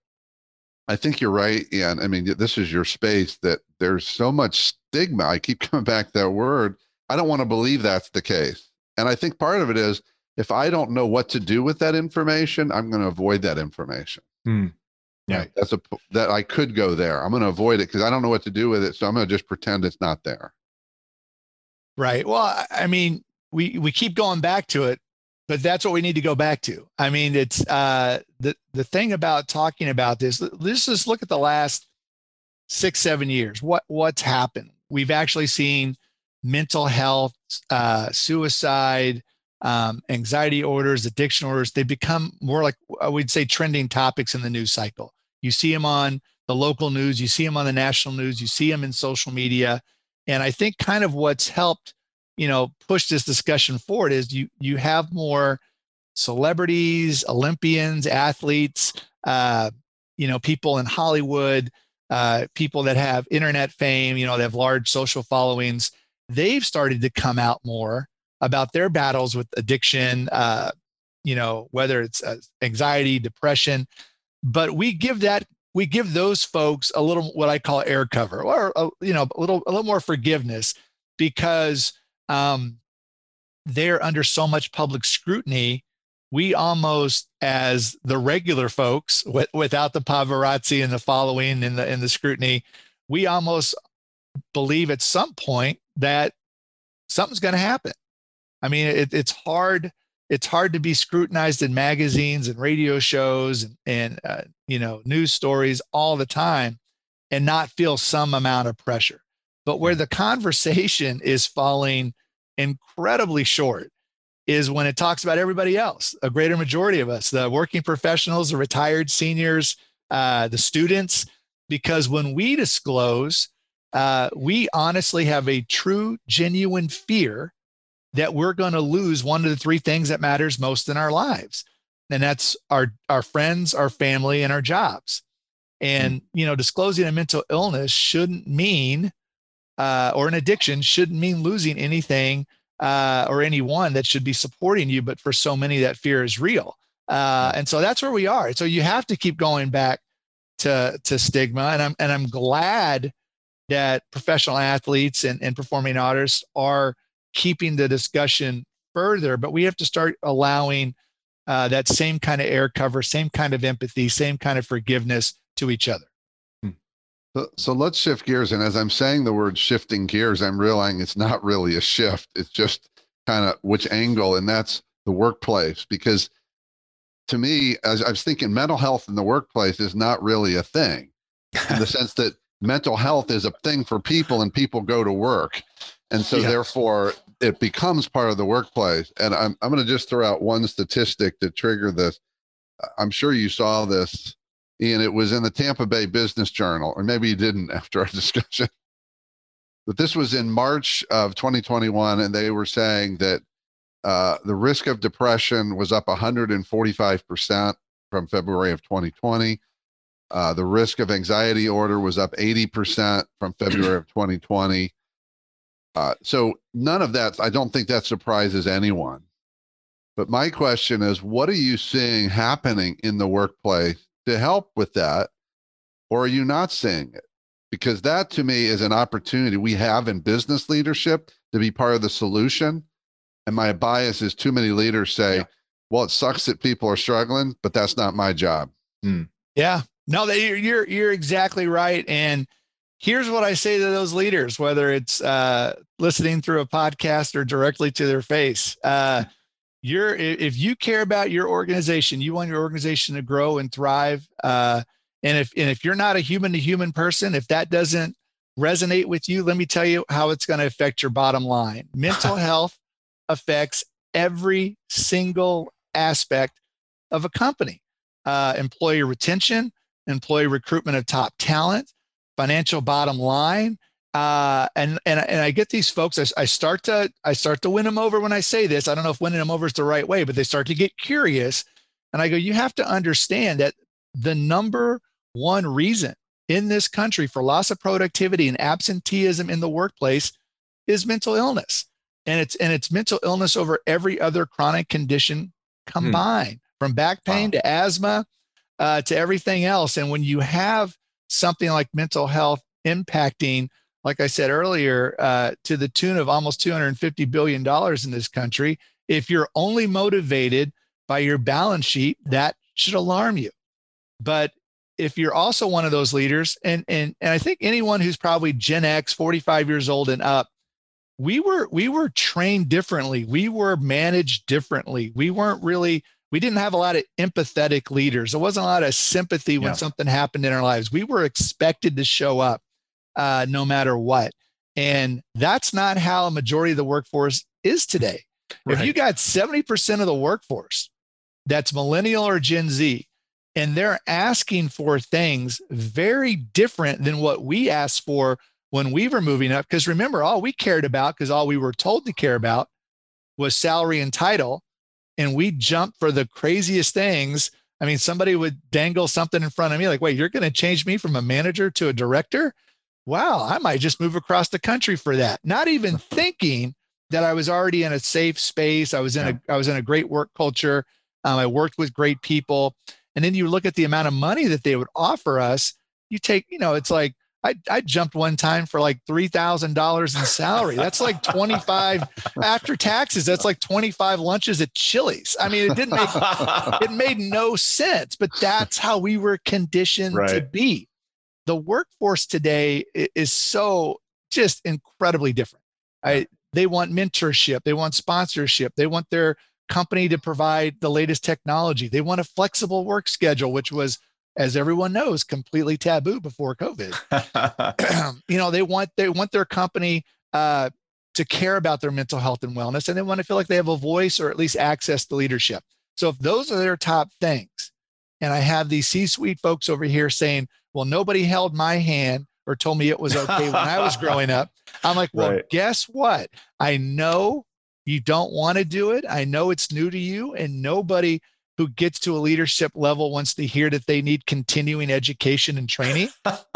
i think you're right and i mean this is your space that there's so much stigma i keep [laughs] coming back that word i don't want to believe that's the case and i think part of it is if i don't know what to do with that information i'm going to avoid that information mm. Yeah, right. that's a that I could go there. I'm going to avoid it because I don't know what to do with it, so I'm going to just pretend it's not there. Right. Well, I mean, we we keep going back to it, but that's what we need to go back to. I mean, it's uh, the the thing about talking about this. Let's just look at the last six seven years. What what's happened? We've actually seen mental health, uh, suicide, um, anxiety orders, addiction orders. They become more like would say trending topics in the news cycle. You see them on the local news, you see them on the national news, you see them in social media. And I think kind of what's helped, you know, push this discussion forward is you you have more celebrities, Olympians, athletes, uh, you know, people in Hollywood, uh, people that have internet fame, you know, they have large social followings. They've started to come out more about their battles with addiction, uh, you know, whether it's uh, anxiety, depression but we give that we give those folks a little what I call air cover or a, uh, you know a little a little more forgiveness because um, they're under so much public scrutiny. We almost, as the regular folks, with, without the paparazzi and the following and the and the scrutiny, we almost believe at some point that something's going to happen. I mean, it, it's hard it's hard to be scrutinized in magazines and radio shows and, and uh, you know news stories all the time and not feel some amount of pressure but where the conversation is falling incredibly short is when it talks about everybody else, a greater majority of us, the working professionals, the retired seniors, uh, the students, because when we disclose, uh, we honestly have a true, genuine fear that we're going to lose one of the three things that matters most in our lives and that's our our friends our family and our jobs. And you know disclosing a mental illness shouldn't mean uh, or an addiction shouldn't mean losing anything uh, or anyone that should be supporting you but for so many that fear is real. Uh, and so that's where we are. So you have to keep going back to to stigma. And i'm and i'm glad that professional athletes and, and performing artists are keeping the discussion further but we have to start allowing uh, that same kind of air cover same kind of empathy same kind of forgiveness to each other. So, so let's shift gears. And as i'm saying the word shifting gears i'm realizing it's not really a shift. It's just kind of which angle and that's the workplace. Because to me as i was thinking mental health in the workplace is not really a thing in the [laughs] sense that mental health is a thing for people and people go to work. And so yeah. therefore it becomes part of the workplace. And i'm, I'm going to just throw out one statistic to trigger this. I'm sure you saw this ian it was in the tampa bay business journal or maybe you didn't [laughs] after our discussion but this was in march of 2021 and they were saying that uh, the risk of depression was up 145% from february of 2020 uh, the risk of anxiety order was up 80% from February of 2020. Uh, so none of that, I don't think that surprises anyone. But my question is, what are you seeing happening in the workplace to help with that? Or are you not seeing it? Because that to me is an opportunity we have in business leadership to be part of the solution. And my bias is too many leaders say, yeah. well, it sucks that people are struggling, but that's not my job. Hmm. Yeah, no, you're, you're you're exactly right. And here's what I say to those leaders, whether it's uh, listening through a podcast or directly to their face. Uh, you're if you care about your organization, you want your organization to grow and thrive. Uh, and if and if you're not a human to human person, if that doesn't resonate with you, let me tell you how it's going to affect your bottom line. [laughs] Mental health affects every single aspect of a company. Uh, employee retention, employee recruitment of top talent, financial bottom line. Uh, and and and I get these folks. I, I start to I start to win them over when I say this. I don't know if winning them over is the right way, but they start to get curious. And I go, you have to understand that the number one reason in this country for loss of productivity and absenteeism in the workplace is mental illness. And it's and it's mental illness over every other chronic condition hmm. combined, hmm. from back pain wow. to asthma uh, to everything else. And when you have something like mental health impacting, like I said earlier, uh, to the tune of almost $250 billion in this country, if you're only motivated by your balance sheet, that should alarm you. But if you're also one of those leaders, and and and I think anyone who's probably Gen X, 45 years old and up, we were we were trained differently. We were managed differently. We weren't really we didn't have a lot of empathetic leaders. There wasn't a lot of sympathy when yeah. something happened in our lives. We were expected to show up uh, no matter what. And that's not how a majority of the workforce is today. Right. If you got 70% of the workforce that's millennial or Gen Z, and they're asking for things very different than what we asked for when we were moving up. Because remember, all we cared about, because all we were told to care about was salary and title and we jump for the craziest things. I mean, somebody would dangle something in front of me like, wait, you're going to change me from a manager to a director? Wow, I might just move across the country for that. Not even thinking that I was already in a safe space. I was in a I was in a great work culture. Um, I worked with great people. And then you look at the amount of money that they would offer us. You take, you know, it's like I, I jumped one time for like $3,000 in salary. That's like 25 [laughs] after taxes. That's like 25 lunches at Chili's. I mean, it didn't make, it made no sense, but that's how we were conditioned right. to be. The workforce today is so just incredibly different. I, they want mentorship. They want sponsorship. They want their company to provide the latest technology. They want a flexible work schedule, which was as everyone knows, completely taboo before COVID. [laughs] [clears throat] you know, they want they want their company uh, to care about their mental health and wellness, and they want to feel like they have a voice or at least access to leadership. So if those are their top things, and I have these C-suite folks over here saying, "Well, nobody held my hand or told me it was okay when I was [laughs] growing up," I'm like, "Well, right. guess what? I know you don't want to do it. I know it's new to you, and nobody." who gets to a leadership level wants to hear that they need continuing education and training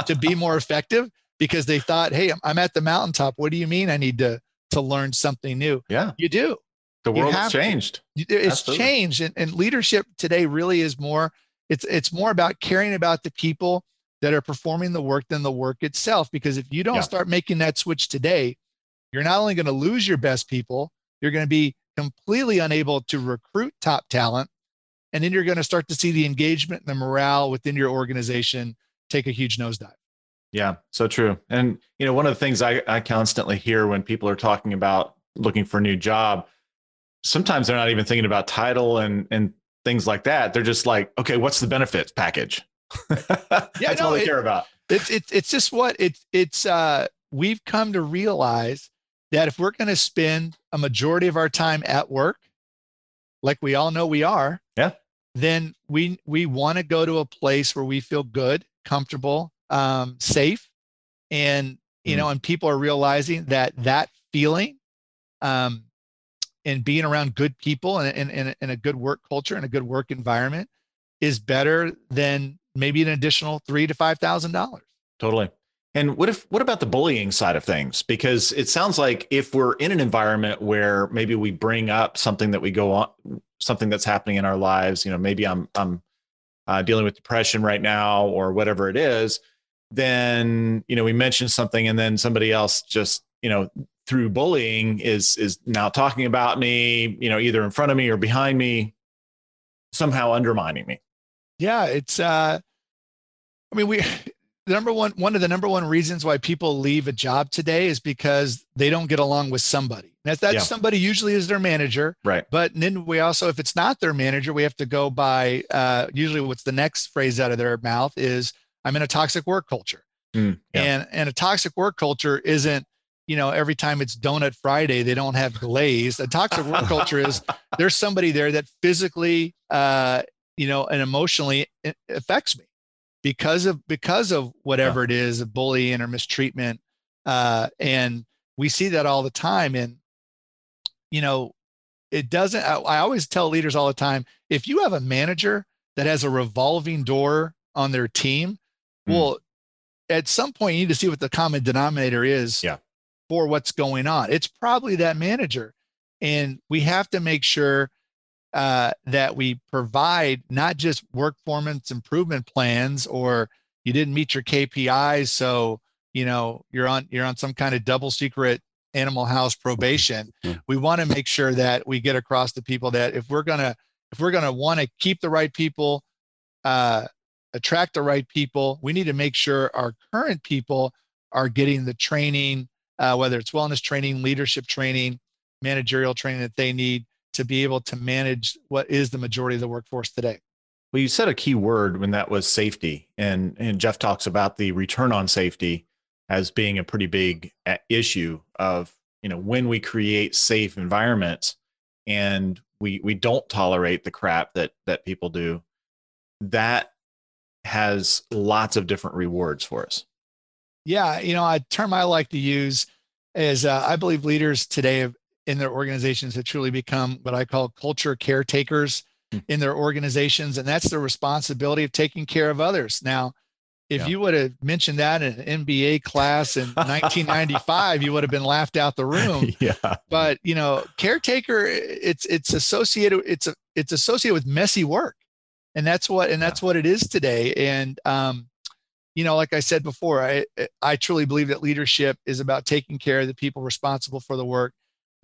to be more [laughs] effective because they thought, hey, I'm at the mountaintop. What do you mean I need to to learn something new? Yeah. You do. The world has changed. To. It's Absolutely. changed. And, and leadership today really is more, it's it's more about caring about the people that are performing the work than the work itself. Because if you don't yeah. start making that switch today, you're not only going to lose your best people, you're going to be completely unable to recruit top talent and then you're going to start to see the engagement and the morale within your organization take a huge nosedive. Yeah, so true. And you know, one of the things I, I constantly hear when people are talking about looking for a new job, sometimes they're not even thinking about title and and things like that. They're just like, okay, what's the benefits package? [laughs] yeah, That's no, all they it, care about. It's it's it's just what it's it's uh we've come to realize that if we're going to spend a majority of our time at work, like we all know we are, yeah, then we we want to go to a place where we feel good, comfortable, um, safe, and you mm. know, and people are realizing that that feeling, um, and being around good people and, and, and, and a good work culture and a good work environment is better than maybe an additional three to five thousand dollars. Totally. And what if what about the bullying side of things? Because it sounds like if we're in an environment where maybe we bring up something that we go on something that's happening in our lives, you know, maybe I'm I'm uh, dealing with depression right now or whatever it is, then you know we mention something and then somebody else just you know through bullying is is now talking about me, you know, either in front of me or behind me, somehow undermining me. Yeah, it's uh I mean we [laughs] the number one one of the number one reasons why people leave a job today is because they don't get along with somebody. That's that yeah. somebody usually is their manager. Right. But then we also, if it's not their manager, we have to go by uh, usually what's the next phrase out of their mouth is I'm in a toxic work culture. Mm, yeah. And and a toxic work culture isn't, you know, every time it's donut Friday, they don't have glaze. A toxic work [laughs] culture is there's somebody there that physically uh, you know, and emotionally affects me because of because of whatever yeah. it is, bullying or mistreatment. Uh, and we see that all the time. And you know, it doesn't. I, I always tell leaders all the time: if you have a manager that has a revolving door on their team, mm. well, at some point you need to see what the common denominator is yeah. For what's going on. It's probably that manager, and we have to make sure uh, that we provide not just work performance improvement plans or you didn't meet your KPIs, so you know you're on you're on some kind of double secret animal house probation. [laughs] We want to make sure that we get across to people that if we're gonna if we're gonna want to keep the right people, uh, attract the right people, we need to make sure our current people are getting the training, uh, whether it's wellness training, leadership training, managerial training that they need to be able to manage what is the majority of the workforce today. Well, you said a key word when that was safety, and and Jeff talks about the return on safety as being a pretty big uh, issue of you know when we create safe environments and we we don't tolerate the crap that that people do that has lots of different rewards for us yeah you know a term i like to use is uh, i believe leaders today have in their organizations have truly become what I call culture caretakers hmm. in their organizations. And that's the responsibility of taking care of others. Now, if yeah. you would have mentioned that in an MBA class in 1995, you would have been laughed out the room. [laughs] yeah. But you know, caretaker, it's it's associated it's a, it's associated with messy work, and that's what and that's yeah. what it is today. And um, you know, like I said before, I I truly believe that leadership is about taking care of the people responsible for the work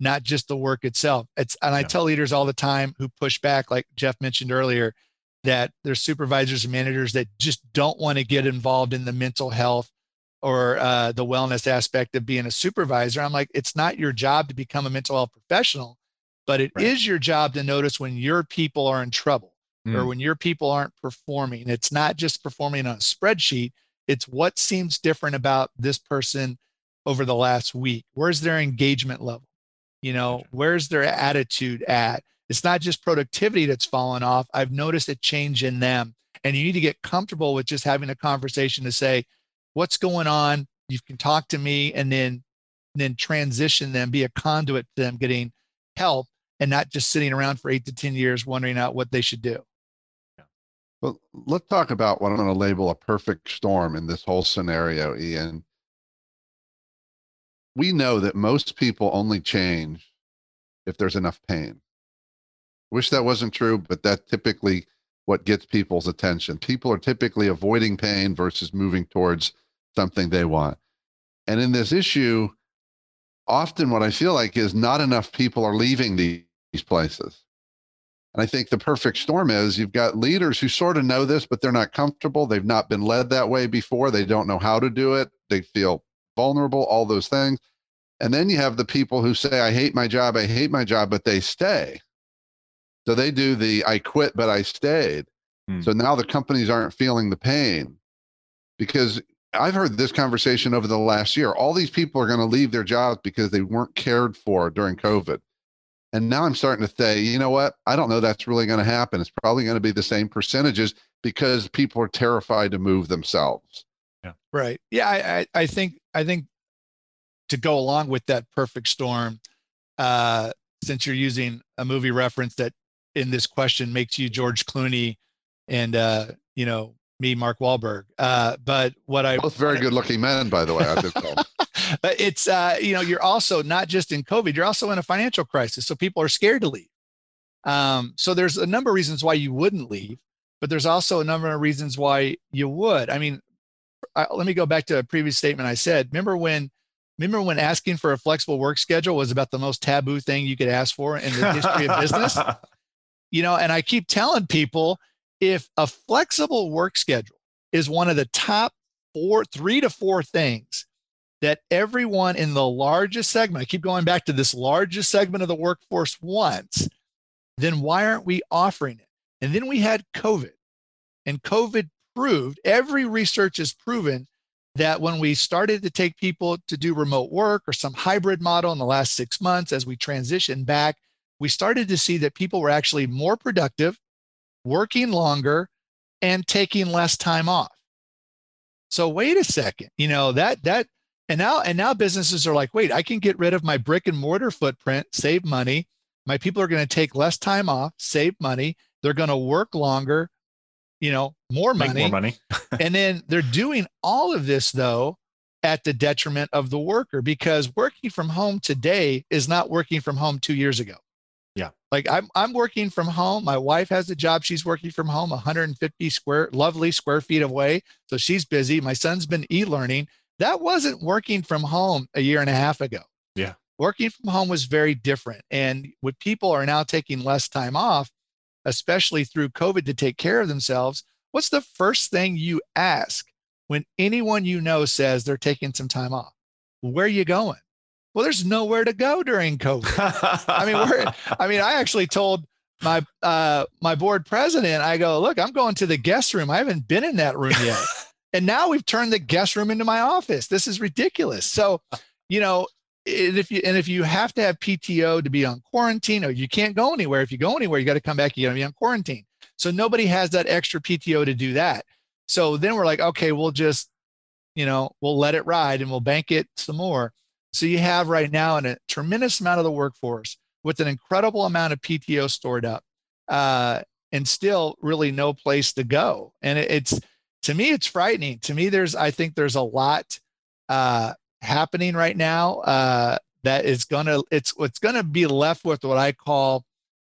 not just the work itself. It's and I yeah. tell leaders all the time who push back, like Jeff mentioned earlier, that there's supervisors and managers that just don't want to get involved in the mental health or uh, the wellness aspect of being a supervisor. I'm like, it's not your job to become a mental health professional, but it right. is your job to notice when your people are in trouble mm. or when your people aren't performing. It's not just performing on a spreadsheet. It's what seems different about this person over the last week? Where's their engagement level? You know, where's their attitude at? It's not just productivity that's fallen off. I've noticed a change in them. And you need to get comfortable with just having a conversation to say, what's going on? You can talk to me and then then transition them, be a conduit to them getting help and not just sitting around for eight to 10 years wondering out what they should do. Well, let's talk about what I'm going to label a perfect storm in this whole scenario, Ian. We know that most people only change if there's enough pain. Wish that wasn't true, but that typically what gets people's attention. People are typically avoiding pain versus moving towards something they want. And in this issue, often what I feel like is not enough people are leaving these places. And I think the perfect storm is you've got leaders who sort of know this, but they're not comfortable. They've not been led that way before. They don't know how to do it. They feel vulnerable, all those things. And then you have the people who say, I hate my job, I hate my job, but they stay. So they do the I quit, but I stayed. Hmm. So now the companies aren't feeling the pain because I've heard this conversation over the last year. All these people are going to leave their jobs because they weren't cared for during COVID. And now I'm starting to say, you know what? I don't know that's really going to happen. It's probably going to be the same percentages because people are terrified to move themselves. Yeah. Right. Yeah. I, I, I think, I think to go along with that perfect storm, uh, since you're using a movie reference that in this question makes you George Clooney and, uh, you know, me, Mark Wahlberg. Uh, but what I both very good looking men, by the way. [laughs] But it's uh, you know you're also not just in COVID, you're also in a financial crisis, so people are scared to leave. Um, so there's a number of reasons why you wouldn't leave, but there's also a number of reasons why you would. I mean, I, let me go back to a previous statement I said. Remember when? Remember when asking for a flexible work schedule was about the most taboo thing you could ask for in the history of business? [laughs] You know, and I keep telling people if a flexible work schedule is one of the top four, three to four things that everyone in the largest segment, I keep going back to this largest segment of the workforce wants, then why aren't we offering it? And then we had COVID, and COVID proved, every research has proven that when we started to take people to do remote work or some hybrid model in the last six months, as we transitioned back, we started to see that people were actually more productive, working longer, and taking less time off. So wait a second, you know that that and now and now businesses are like, wait, I can get rid of my brick and mortar footprint, save money. My people are going to take less time off, save money. They're going to work longer, you know, more Make money. More money. [laughs] and then they're doing all of this though at the detriment of the worker because working from home today is not working from home 2 years ago. Yeah. Like I'm I'm working from home. My wife has a job. She's working from home 150 square lovely square feet away. So she's busy. My son's been e-learning. That wasn't working from home a year and a half ago. Yeah. Working from home was very different. And when people are now taking less time off, especially through COVID to take care of themselves, what's the first thing you ask when anyone you know says they're taking some time off? Where are you going? Well, there's nowhere to go during COVID. I mean, we're, I mean, I actually told my uh, my board president, I go, look, I'm going to the guest room. I haven't been in that room yet, and now we've turned the guest room into my office. This is ridiculous. So, you know, if you and if you have to have PTO to be on quarantine, or you can't go anywhere. If you go anywhere, you got to come back. You got to be on quarantine. So nobody has that extra PTO to do that. So then we're like, okay, we'll just, you know, we'll let it ride and we'll bank it some more. So you have right now a tremendous amount of the workforce with an incredible amount of PTO stored up, uh, and still really no place to go. And it, it's to me, it's frightening. To me, there's I think there's a lot uh, happening right now uh, that is gonna it's it's gonna be left with what I call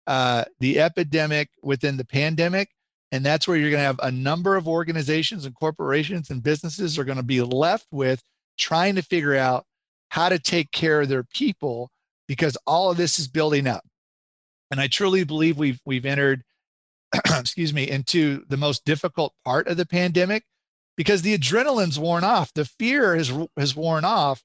uh, the epidemic within the pandemic. And that's where you're going to have a number of organizations and corporations and businesses are going to be left with trying to figure out how to take care of their people because all of this is building up. And I truly believe we've we've entered [clears throat] excuse me into the most difficult part of the pandemic because the adrenaline's worn off, the fear has has worn off.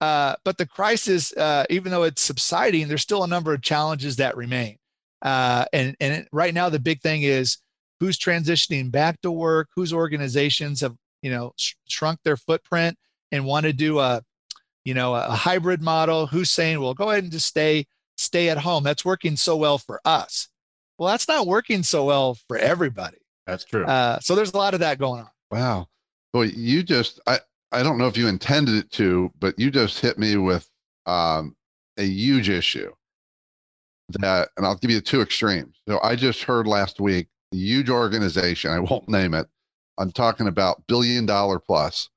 Uh, but the crisis, uh, even though it's subsiding, there's still a number of challenges that remain. Uh, and and right now, the big thing is who's transitioning back to work, whose organizations have you know sh- shrunk their footprint and want to do a you know, a hybrid model. Who's saying, well, go ahead and just stay stay at home. That's working so well for us. Well, that's not working so well for everybody. That's true. Uh, so there's a lot of that going on. Wow. Boy, you just I I don't know if you intended it to, but you just hit me with um, a huge issue that, and I'll give you two extremes. So I just heard last week, a huge organization, [laughs] I won't name it. I'm talking about billion dollar plus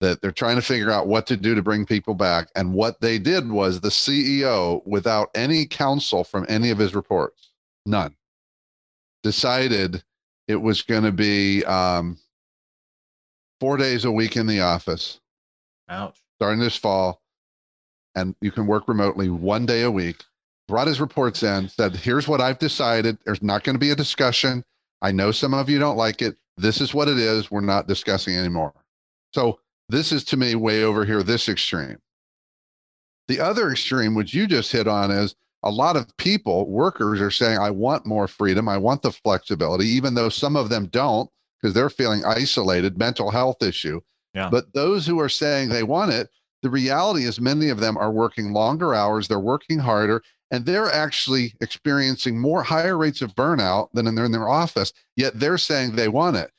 that they're trying to figure out what to do to bring people back. And what they did was the CEO, without any counsel from any of his reports, none, decided it was going to be um, four days a week in the office. Ouch. Starting this fall, and you can work remotely one day a week. Brought his reports in, said, Here's what I've decided. There's not going to be a discussion. I know some of you don't like it. This is what it is. We're not discussing anymore. So, this is to me way over here, this extreme. The other extreme, which you just hit on, is a lot of people, workers, are saying, I want more freedom. I want the flexibility, even though some of them don't because they're feeling isolated, mental health issue. Yeah. But those who are saying they want it, the reality is many of them are working longer hours, they're working harder, and they're actually experiencing more higher rates of burnout than in their, in their office, yet they're saying they want it.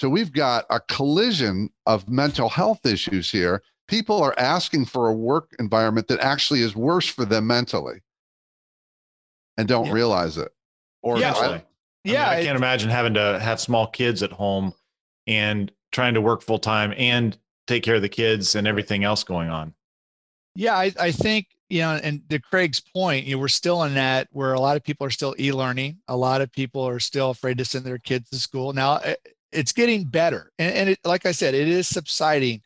So we've got a collision of mental health issues here. People are asking for a work environment that actually is worse for them mentally and don't Yeah. realize it. Or Yeah. I Yeah, mean, I can't imagine having to have small kids at home and trying to work full time and take care of the kids and everything else going on. Yeah, I, I think, you know, and to Craig's point, you know, we're still in that where a lot of people are still e-learning. A lot of people are still afraid to send their kids to school. Now it- it's getting better. And, and it, like I said, it is subsiding.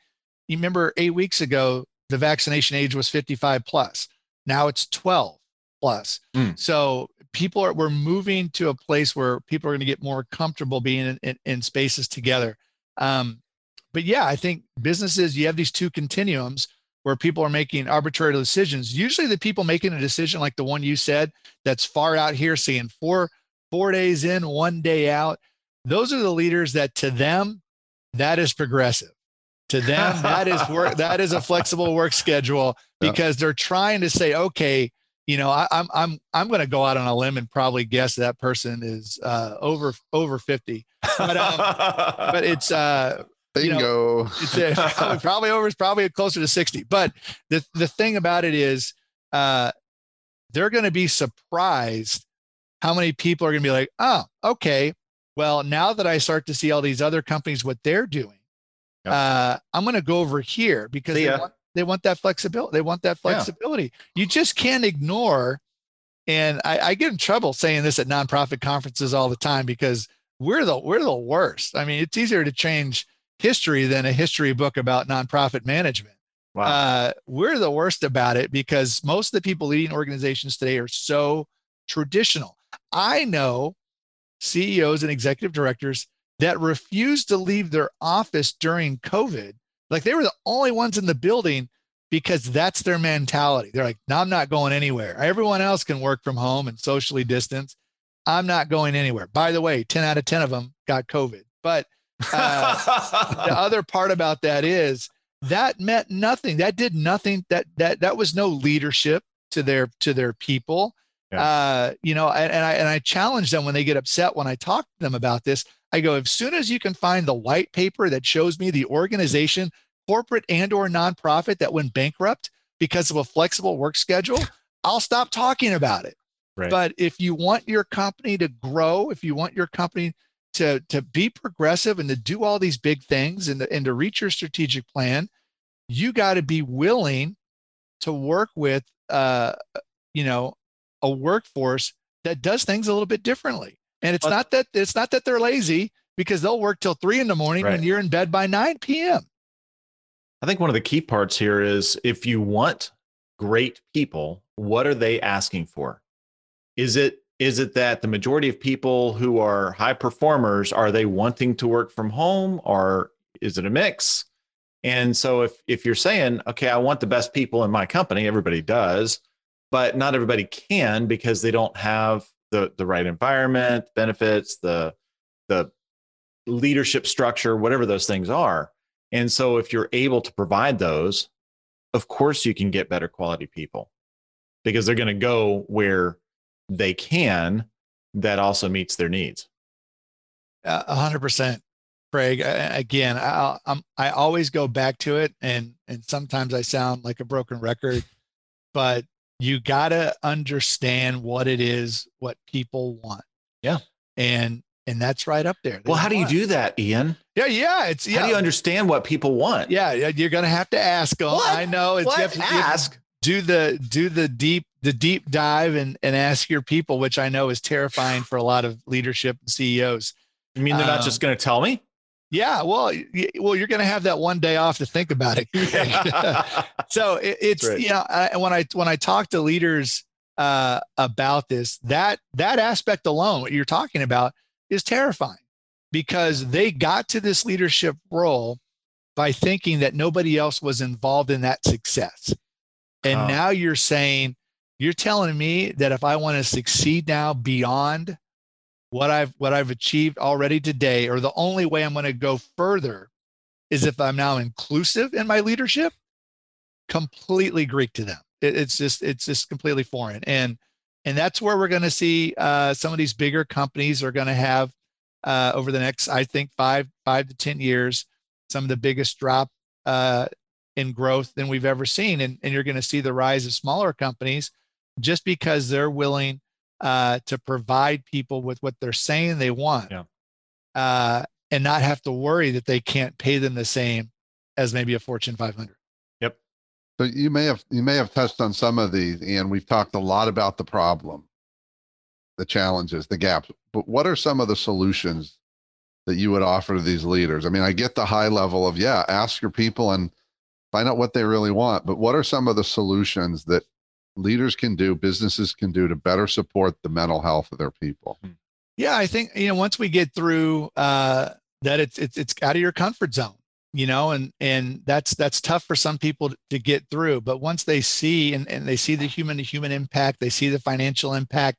You remember eight weeks ago, the vaccination age was 55 plus. Now it's 12 plus. Mm. So people are, we're moving to a place where people are going to get more comfortable being in, in, in spaces together. Um, but yeah, I think businesses, you have these two continuums where people are making arbitrary decisions. Usually the people making a decision like the one you said that's far out here seeing four four days in, one day out. Those are the leaders that to them that is progressive. To them that is work that is a flexible work schedule [laughs] because they're trying to say okay, you know, I, I'm I'm I'm going to go out on a limb and probably guess that person is uh, over over 50. But, um, [laughs] But it's uh you know, bingo. it's uh, probably, [laughs] probably over probably closer to 60 but the the thing about it is uh they're going to be surprised how many people are going to be like oh okay well now that i start to see all these other companies what they're doing Yep. uh i'm going to go over here because they want, they want that flexibility they want that Yeah. flexibility you just can't ignore and I, I get in trouble saying this at nonprofit conferences all the time because we're the we're the worst i mean it's easier to change history than a history book about nonprofit management. wow. Uh, we're the worst about it because most of the people leading organizations today are so traditional. I know CEOs and executive directors that refused to leave their office during COVID. Like they were the only ones in the building because that's their mentality. They're like, no, I'm not going anywhere. Everyone else can work from home and socially distance. I'm not going anywhere. By the way, 10 out of 10 of them got COVID. But uh, [laughs] the other part about that is that meant nothing. That did nothing. That that that was no leadership to their to their people. Yeah. Uh, you know, and, and I and I challenge them when they get upset when I talk to them about this. I go, as soon as you can find the white paper that shows me the organization, corporate and or nonprofit that went bankrupt because of a flexible work schedule, I'll stop talking about it. Right. But if you want your company to grow, if you want your company to to be progressive and to do all these big things and to, and to reach your strategic plan, you got to be willing to work with uh you know a workforce that does things a little bit differently. And it's But- not that it's not that they're lazy because they'll work till three in the morning Right. when you're in bed by 9 p.m. I think one of the key parts here is if you want great people, what are they asking for? Is it is it that the majority of people who are high performers are they wanting to work from home or is it a mix? And so if if you're saying, okay, I want the best people in my company, everybody does, but not everybody can because they don't have the the right environment, benefits, the the leadership structure, whatever those things are. And so if you're able to provide those, of course you can get better quality people because they're going to go where they can that also meets their needs. A hundred percent, Craig. Again, I, I'm, I always go back to it, and and sometimes I sound like a broken record, but you got to understand what it is, what people want. Yeah, and and that's right up there. They well, how do you do that, Ian? Yeah, yeah. It's yeah. How do you understand what people want? Yeah, you're going to have to ask them. What? I know. It's what? You have, ask. do the do the deep the deep dive and and ask your people, which I know is terrifying for a lot of leadership and CEOs. You mean they're um, not just going to tell me? Yeah, well, well, you're going to have that one day off to think about it. [laughs] [laughs] so it, it's right. you know I, when I when I talk to leaders uh, about this, that that aspect alone, what you're talking about, is terrifying because they got to this leadership role by thinking that nobody else was involved in that success. And oh. now you're saying, you're telling me that if I want to succeed now beyond what I've what I've achieved already today, or the only way I'm going to go further is if I'm now inclusive in my leadership, completely Greek to them. It, it's just it's just completely foreign. And and that's where we're going to see uh, some of these bigger companies are going to have uh, over the next, I think, five five to ten years, some of the biggest drop uh, in growth than we've ever seen, and and you're going to see the rise of smaller companies just because they're willing uh, to provide people with what they're saying they want, yeah. uh, and not have to worry that they can't pay them the same as maybe a Fortune 500. Yep. So you may have you may have touched on some of these, and we've talked a lot about the problem, the challenges, the gaps. But what are some of the solutions that you would offer to these leaders? I mean, I get the high level of yeah, ask your people and find out what they really want. But what are some of the solutions that leaders can do, businesses can do to better support the mental health of their people? Hmm. Yeah, I think you know once we get through uh, that, it's it's it's out of your comfort zone you know and and that's that's tough for some people to get through but once they see and, and they see the human to human impact they see the financial impact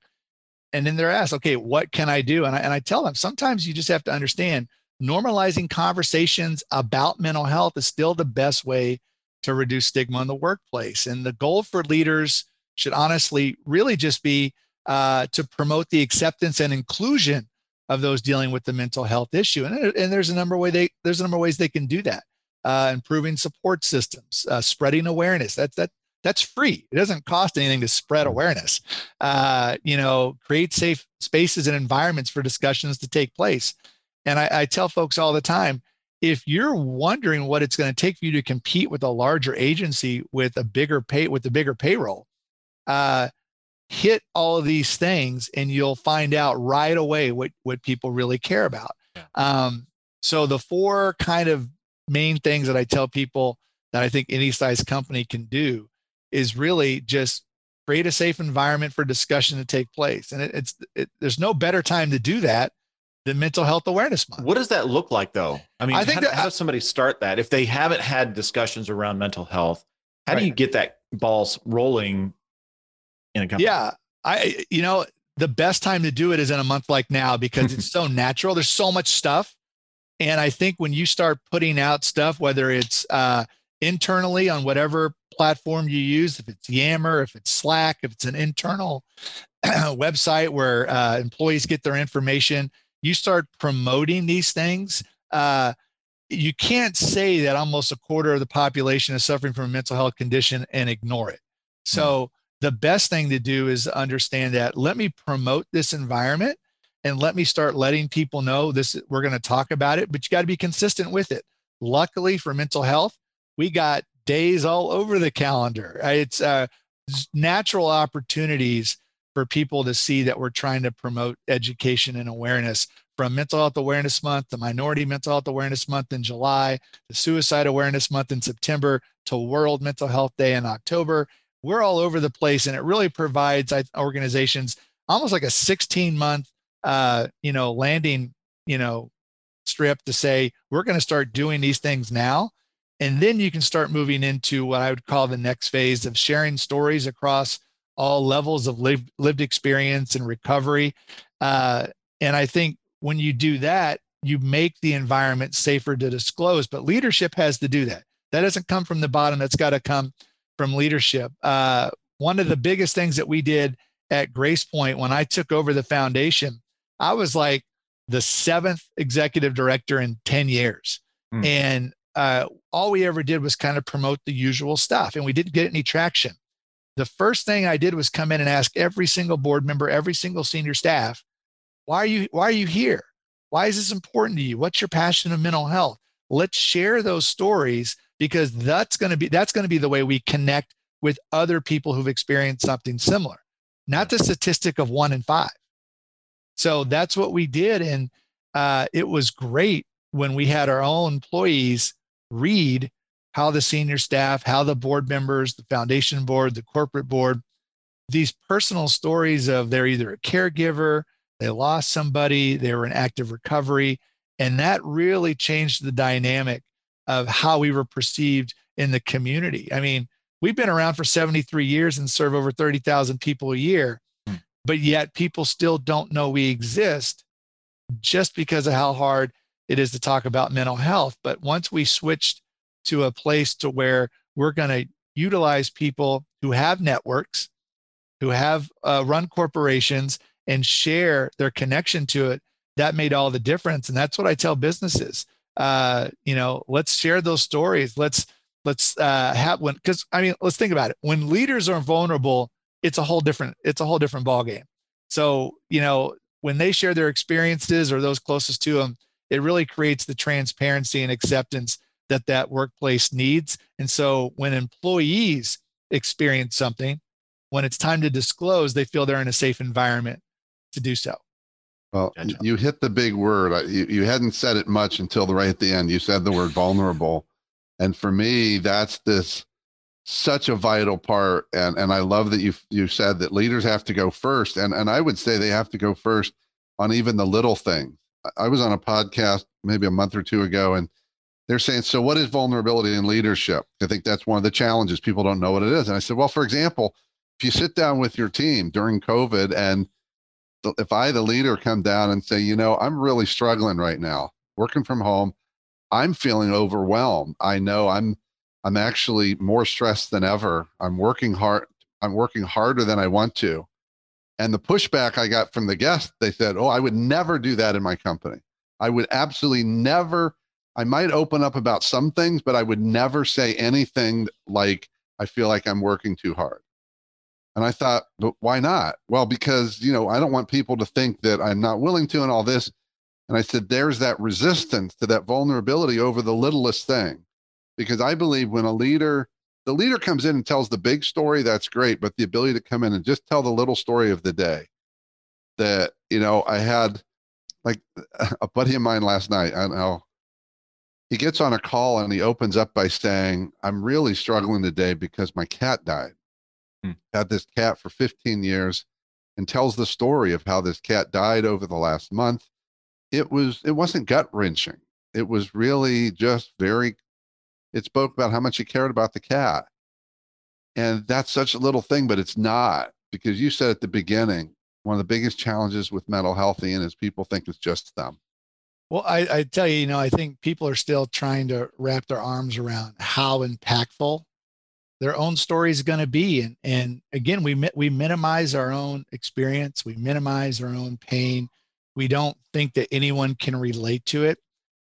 and then they're asked okay what can i do and I, and I tell them sometimes you just have to understand normalizing conversations about mental health is still the best way to reduce stigma in the workplace and the goal for leaders should honestly really just be uh, to promote the acceptance and inclusion of those dealing with the mental health issue. And, and there's a number of way they there's a number of ways they can do that. Uh, improving support systems, uh, spreading awareness. That's that that's free. It doesn't cost anything to spread awareness. Uh, you know, create safe spaces and environments for discussions to take place. And I, I tell folks all the time, if you're wondering what it's going to take for you to compete with a larger agency with a bigger pay with a bigger payroll, uh, hit all of these things and you'll find out right away what what people really care about. Um, so the four kind of main things that i tell people that i think any size company can do is really just create a safe environment for discussion to take place. And it, it's it, there's no better time to do that than mental health awareness month what does that look like though i mean i think how, that, how does somebody start that if they haven't had discussions around mental health how right. do you get that balls rolling in a company? Yeah, I you know the best time to do it is in a month like now because it's [laughs] so natural. There's so much stuff, and I think when you start putting out stuff, whether it's uh, internally on whatever platform you use, if it's Yammer, if it's Slack, if it's an internal [clears throat] website where uh, employees get their information, you start promoting these things. Uh, you can't say that almost a quarter of the population is suffering from a mental health condition and ignore it. So the best thing to do is understand that let me promote this environment and let me start letting people know this we're going to talk about it but you got to be consistent with it luckily for mental health we got days all over the calendar it's uh, natural opportunities for people to see that we're trying to promote education and awareness from mental health awareness month to minority mental health awareness month in july to suicide awareness month in september to world mental health day in october. We're all over the place and it really provides organizations almost like a 16 month uh, you know landing you know strip to say we're going to start doing these things now and then you can start moving into what i would call the next phase of sharing stories across all levels of lived, lived experience and recovery uh, and i think when you do that you make the environment safer to disclose but leadership has to do that That doesn't come from the bottom. That's got to come from leadership. Uh, one of the biggest things that we did at Gracepoint when I took over the foundation, I was like the seventh executive director in 10 years. Mm. And uh, all we ever did was kind of promote the usual stuff, and we didn't get any traction. The first thing I did was come in and ask every single board member, every single senior staff, why are you why are you here? Why is this important to you? What's your passion of mental health? Let's share those stories because that's going to be that's going to be the way we connect with other people who've experienced something similar, not the statistic of one in five. So that's what we did, and uh, it was great when we had our own employees read how the senior staff, how the board members, the foundation board, the corporate board, these personal stories of they're either a caregiver, they lost somebody, they were in active recovery. And that really changed the dynamic of how we were perceived in the community. I mean, we've been around for 73 years and serve over 30,000 people a year, hmm. but yet people still don't know we exist just because of how hard it is to talk about mental health. But once we switched to a place to where we're going to utilize people who have networks, who have uh, run corporations and share their connection to it, that made all the difference. And that's what I tell businesses. Uh, you know, let's share those stories. Let's let's uh, have one because I mean, let's think about it. When leaders are vulnerable, it's a whole different it's a whole different ball game. So you know, when they share their experiences or those closest to them, it really creates the transparency and acceptance that that workplace needs. And so when employees experience something, when it's time to disclose, they feel they're in a safe environment to do so. Well, gotcha. you hit the big word. You, you hadn't said it much until the right at the end. You said the word vulnerable. And for me, that's this such a vital part. And, and I love that you, you said that leaders have to go first. And, and I would say they have to go first on even the little things. I was on a podcast maybe a month or two ago, and they're saying, So, what is vulnerability in leadership? I think that's one of the challenges. People don't know what it is. And I said, Well, for example, if you sit down with your team during COVID, and if I, the leader, come down and say, You know, I'm really struggling right now, working from home, I'm feeling overwhelmed. I know I'm. I'm actually more stressed than ever. I'm working hard. I'm working harder than I want to. And the pushback I got from the guests, they said, Oh, I would never do that in my company. I would absolutely never. I might open up about some things, but I would never say anything like, I feel like I'm working too hard. And I thought, but why not? Well, because, you know, I don't want people to think that I'm not willing to and all this. And I said, there's that resistance to that vulnerability over the littlest thing. Because I believe when a leader the leader comes in and tells the big story, that's great. But the ability to come in and just tell the little story of the day that, you know, I had like [laughs] a buddy of mine last night, I don't know, he gets on a call and he opens up by saying, I'm really struggling today because my cat died. Hmm. Had this cat for 15 years and tells the story of how this cat died over the last month. It was, it wasn't gut wrenching. It was really just very it spoke about how much he cared about the cat. And that's such a little thing, but it's not because you said at the beginning, one of the biggest challenges with mental health, Ian, is people think it's just them. Well, I, I tell you, you know, I think people are still trying to wrap their arms around how impactful their own story is going to be. And, and again, we, we minimize our own experience. We minimize our own pain. We don't think that anyone can relate to it.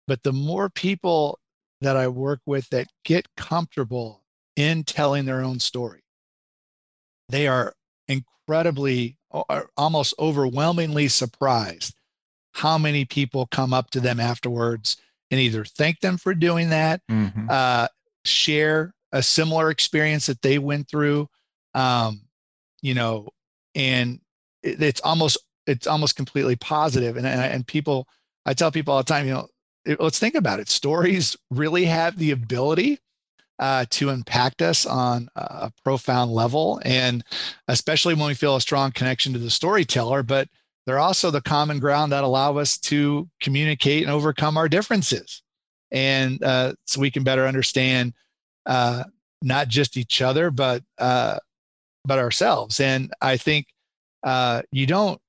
But the more people that I work with that get comfortable in telling their own story. They are incredibly, almost overwhelmingly surprised how many people come up to them afterwards and either thank them for doing that, mm-hmm. uh, share a similar experience that they went through, um, you know, and it, it's almost it's almost completely positive. And and people, I tell people all the time, you know, let's think about it. Stories really have the ability uh, to impact us on a profound level, and especially when we feel a strong connection to the storyteller. But they're also the common ground that allow us to communicate and overcome our differences, and uh, so we can better understand uh, not just each other, but uh, but ourselves. And I think uh, you don't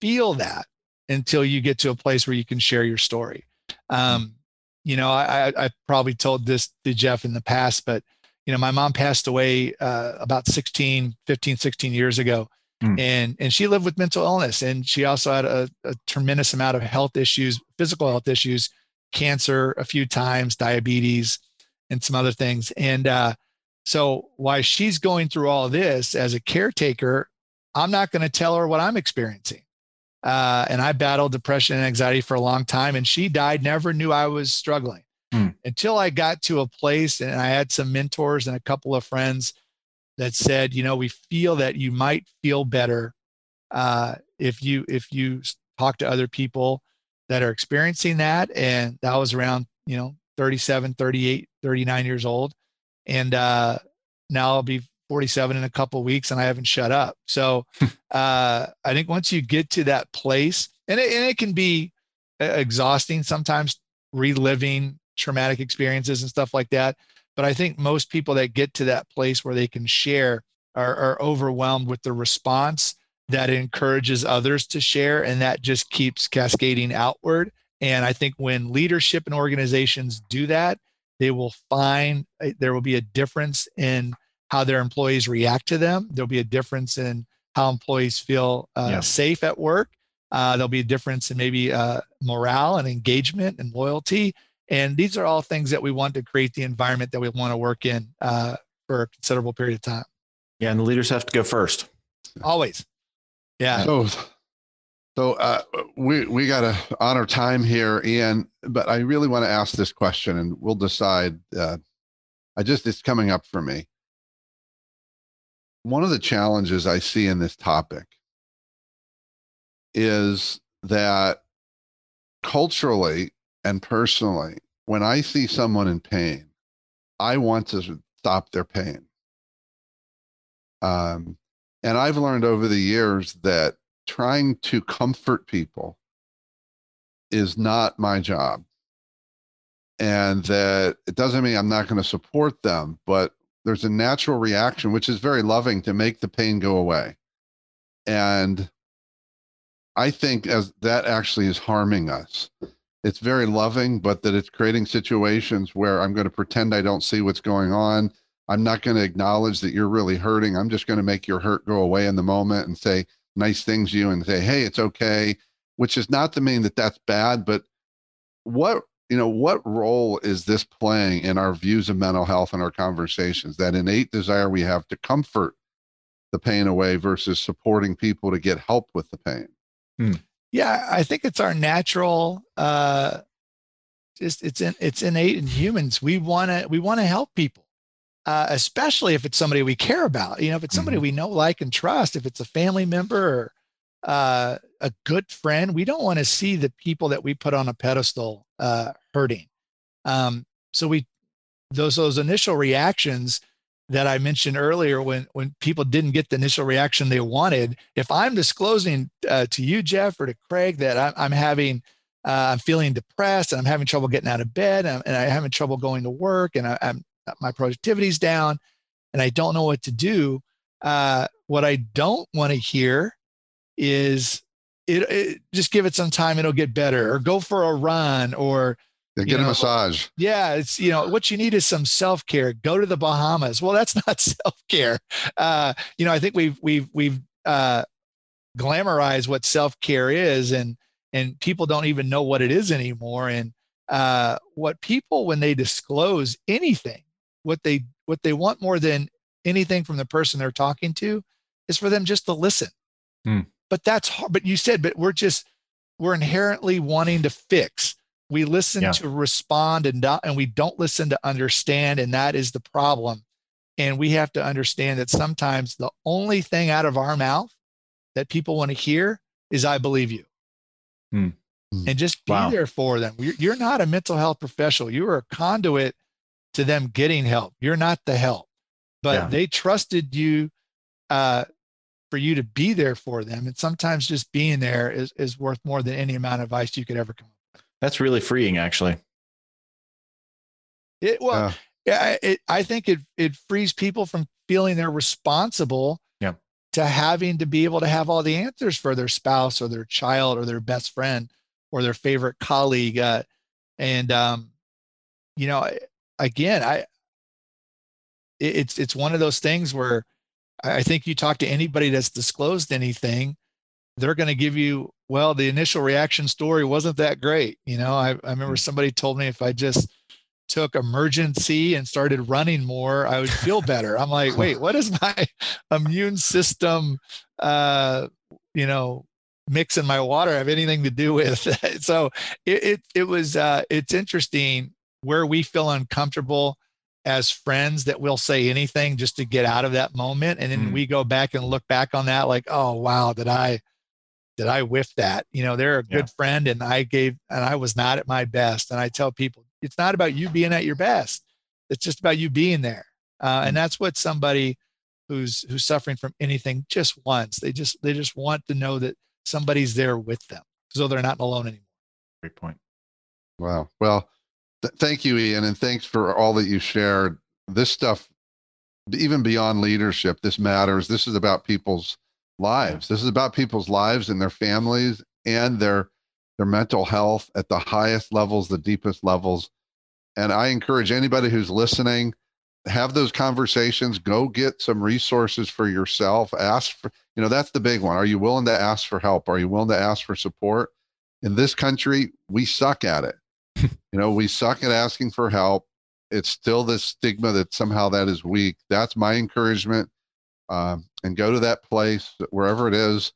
feel that until you get to a place where you can share your story. Um, you know, I, I probably told this to Jeff in the past, but you know, my mom passed away uh, about 16, 15, 16 years ago. Mm. And and she lived with mental illness, and she also had a, a tremendous amount of health issues, physical health issues, cancer a few times, diabetes, and some other things. And uh, so while she's going through all this as a caretaker, I'm not going to tell her what I'm experiencing. Uh, and I battled depression and anxiety for a long time. And she died, never knew I was struggling hmm. until I got to a place and I had some mentors and a couple of friends that said, you know, we feel that you might feel better uh, if you if you talk to other people that are experiencing that. And that was around, you know, 37, 38, 39 years old. And uh, now I'll be 47 in a couple weeks and I haven't shut up. So [laughs] uh, I think once you get to that place, and it, and it can be uh, exhausting sometimes reliving traumatic experiences and stuff like that. But I think most people that get to that place where they can share are, are overwhelmed with the response that encourages others to share. And that just keeps cascading outward. And I think when leadership and organizations do that, they will find uh, there will be a difference in how their employees react to them. There'll be a difference in how employees feel uh, yeah. safe at work. Uh, there'll be a difference in maybe uh, morale and engagement and loyalty. And these are all things that we want to create the environment that we want to work in uh, for a considerable period of time. Yeah, and the leaders have to go first. Always. Yeah. So, so uh, we we got to honor time here, Ian. But I really want to ask this question, and we'll decide. Uh, I just it's coming up for me one of the challenges I see in this topic is that culturally and personally, when I see someone in pain, I want to stop their pain. Um, and I've learned over the years that trying to comfort people is not my job. And that it doesn't mean I'm not going to support them, but there's a natural reaction, which is very loving to make the pain go away. And I think as that actually is harming us. It's very loving, but that it's creating situations where I'm going to pretend I don't see what's going on. I'm not going to acknowledge that you're really hurting. I'm just going to make your hurt go away in the moment and say nice things to you and say, hey, it's okay, which is not to mean that that's bad, but what you know, what role is this playing in our views of mental health and our conversations? That innate desire we have to comfort the pain away versus supporting people to get help with the pain. Hmm. Yeah, I think it's our natural. Uh, just it's in, it's innate in humans. We want to we want to help people, uh, especially if it's somebody we care about. You know, if it's somebody mm-hmm. we know, like, and trust. If it's a family member or uh, a good friend, we don't want to see the people that we put on a pedestal uh, hurting. Um, so we those those initial reactions that I mentioned earlier, when when people didn't get the initial reaction they wanted, if I'm disclosing uh, to you, Jeff, or to Craig, that I'm, I'm having uh, I'm feeling depressed and I'm having trouble getting out of bed and, and I'm having trouble going to work and I, am my productivity's down and I don't know what to do. Uh, what I don't want to hear is it, it, just give it some time it'll get better or go for a run or yeah, get know, a massage. yeah it's you know what you need is some self-care. Go to the bahamas. Well that's [laughs] not self-care. Uh, you know i think we've we've we've uh, glamorized what self-care is and and people don't even know what it is anymore. And uh, what people when they disclose anything what they what they want more than anything from the person they're talking to is for them just to listen. Hmm. But that's hard. But you said, but we're just, we're inherently wanting to fix. We listen yeah. to respond and not, and we don't listen to understand. And that is the problem. And we have to understand that sometimes the only thing out of our mouth that people want to hear is, I believe you. Hmm. And just be wow. there for them. You're, you're not a mental health professional. You are a conduit to them getting help. You're not the help, but yeah. they trusted you uh, for you to be there for them. And sometimes just being there is, is worth more than any amount of advice you could ever come up with. That's really freeing, actually. It, well, uh, yeah, it, I think it, it frees people from feeling they're responsible yeah. to having to be able to have all the answers for their spouse or their child or their best friend or their favorite colleague. Uh, and um, you know, again, I it's it's one of those things where I think you talk to anybody that's disclosed anything, they're going to give you, well, the initial reaction story wasn't that great. You know, I, I remember somebody told me if I just took Emergen-C and started running more, I would feel better. I'm like, [laughs] wait, what does my [laughs] immune system, uh, you know, mix in my water have anything to do with? [laughs] so it, it, it was, uh, it's interesting where we feel uncomfortable as friends that we'll say anything just to get out of that moment. And then mm. we go back and look back on that like, oh, wow, did I, did I whiff that? You know, they're a good yeah. friend and I gave, and I was not at my best. And I tell people, it's not about you being at your best. It's just about you being there. Uh, and mm. that's what somebody who's who's suffering from anything just wants. They just they just want to know that somebody's there with them, so they're not alone anymore. Great point. Wow. Well, th- thank you, Ian, and thanks for all that you shared. This stuff, even beyond leadership, this matters. This is about people's lives. This is about people's lives and their families and their their mental health at the highest levels, the deepest levels. And I encourage anybody who's listening, have those conversations, go get some resources for yourself. Ask for, you know, that's the big one. Are you willing to ask for help? Are you willing to ask for support? In this country, we suck at it. [laughs] you know, we suck at asking for help. It's still this stigma that somehow that is weak. That's my encouragement. Um, and go to that place, wherever it is,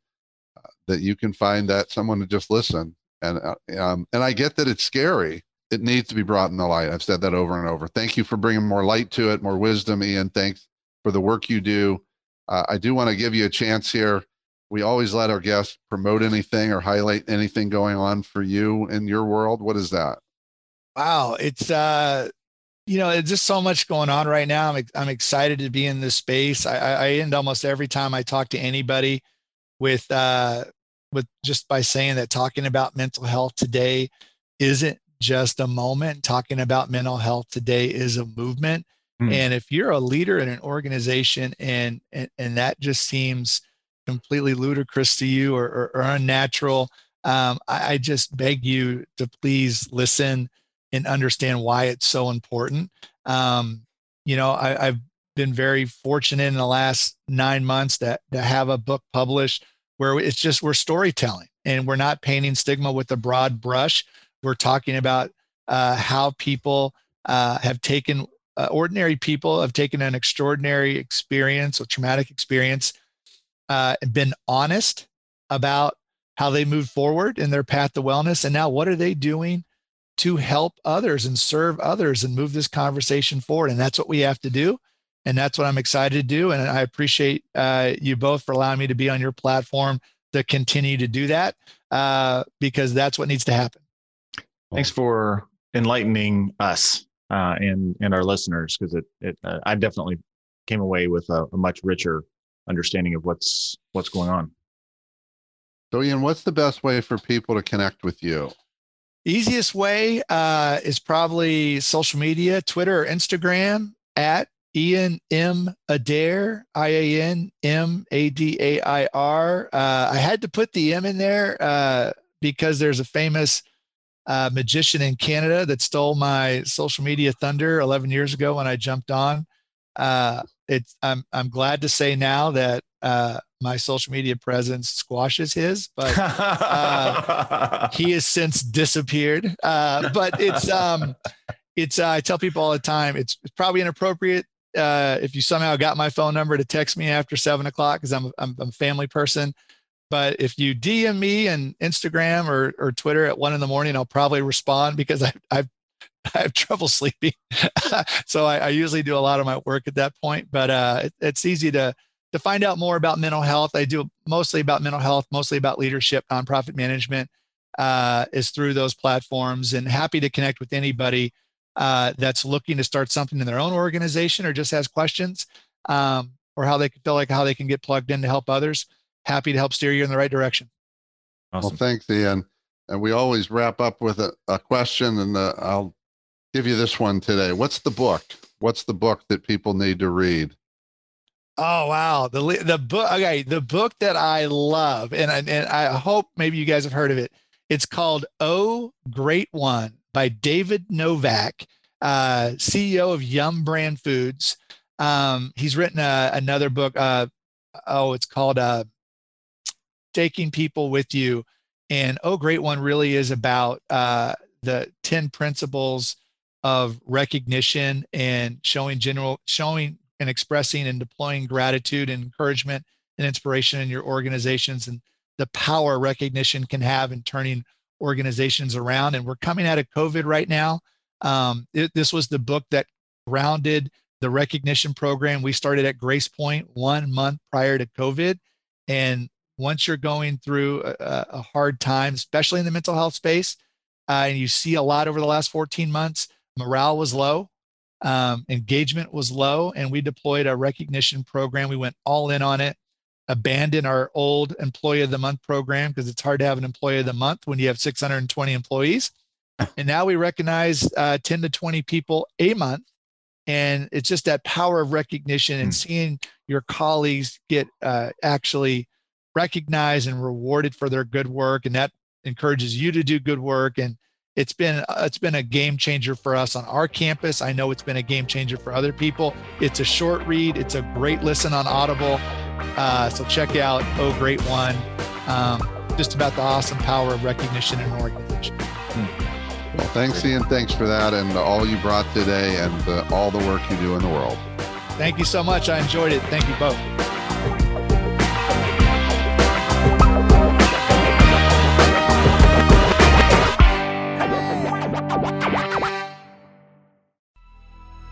uh, that you can find that someone to just listen and uh, um, and I get that it's scary. It needs to be brought in the light. I've said that over and over. Thank you for bringing more light to it, more wisdom, Ian. Thanks for the work you do. Uh, I do want to give you a chance here. We always let our guests promote anything or highlight anything going on for you in your world. What is that? Wow, it's uh, you know, it's just so much going on right now. I'm I'm excited to be in this space. I, I end almost every time I talk to anybody with uh, with just by saying that talking about mental health today isn't just a moment. Talking about mental health today is a movement. Mm. And if you're a leader in an organization and, and, and that just seems completely ludicrous to you or, or, or unnatural, um, I, I just beg you to please listen and understand why it's so important. Um, you know, I, I've been very fortunate in the last nine months that to have a book published where it's just we're storytelling and we're not painting stigma with a broad brush. We're talking about uh, how people uh, have taken uh, ordinary people have taken an extraordinary experience or traumatic experience uh, and been honest about how they moved forward in their path to wellness and now what are they doing to help others and serve others and move this conversation forward and that's what we have to do and that's what I'm excited to do. And I appreciate uh, you both for allowing me to be on your platform to continue to do that uh, because that's what needs to happen. Thanks for enlightening us uh, and and our listeners because it it uh, I definitely came away with a, a, much richer understanding of what's what's going on. So Ian, what's the best way for people to connect with you? Easiest way uh, is probably social media, Twitter or Instagram at Ian M. Adair, I A N M A D A I R. Uh, I had to put the M in there uh, because there's a famous uh, magician in Canada that stole my social media thunder 11 years ago when I jumped on. Uh, it's I'm I'm glad to say now that uh, my social media presence squashes his, but uh, he has since disappeared. but it's um, it's I tell people all the time it's, it's probably inappropriate uh, if you somehow got my phone number to text me after seven o'clock because I'm, I'm, I'm a family person. But if you DM me and Instagram or, or Twitter at one in the morning, I'll probably respond because I, I've [laughs] I have trouble sleeping. [laughs] so I, I, usually do a lot of my work at that point, but uh, it, it's easy to, to find out more about mental health. I do mostly about mental health, mostly about leadership, nonprofit management uh, is through those platforms and happy to connect with anybody uh, that's looking to start something in their own organization or just has questions um, or how they feel like how they can get plugged in to help others, happy to help steer you in the right direction. Awesome. Well, thanks, Ian. And we always wrap up with a, a question, and the, uh, I'll give you this one today. What's the book? What's the book that people need to read? Oh wow, the the book. Okay, the book that I love, and and I hope maybe you guys have heard of it. It's called "Oh Great One." by David Novak. uh, CEO of Yum Brand Foods. Um, he's written a, another book. Uh, oh, it's called uh, Taking People with You. And Oh Great One really is about uh, the 10 principles of recognition and showing general, showing and expressing and deploying gratitude and encouragement and inspiration in your organizations and the power recognition can have in turning organizations around. And we're coming out of COVID right now. Um, it, this was the book that grounded the recognition program. We started at Gracepoint one month prior to COVID. And once you're going through a, a hard time, especially in the mental health space, uh, and you see a lot over the last 14 months, morale was low, um, engagement was low, and we deployed a recognition program. We went all in on it, abandoned our old employee of the month program because it's hard to have an employee of the month when you have 620 employees. [laughs] and now we recognize uh, 10 to 20 people a month and it's just that power of recognition and hmm. seeing your colleagues get uh, actually recognized and rewarded for their good work and that encourages you to do good work and it's been uh, it's been a game changer for us on our campus i know it's been a game changer for other people it's a short read it's a great listen on audible uh, so check out oh great one um, just about the awesome power of recognition in an organization hmm. Well, thanks, Ian. Thanks for that and all you brought today and uh, all the work you do in the world. Thank you so much. I enjoyed it. Thank you both.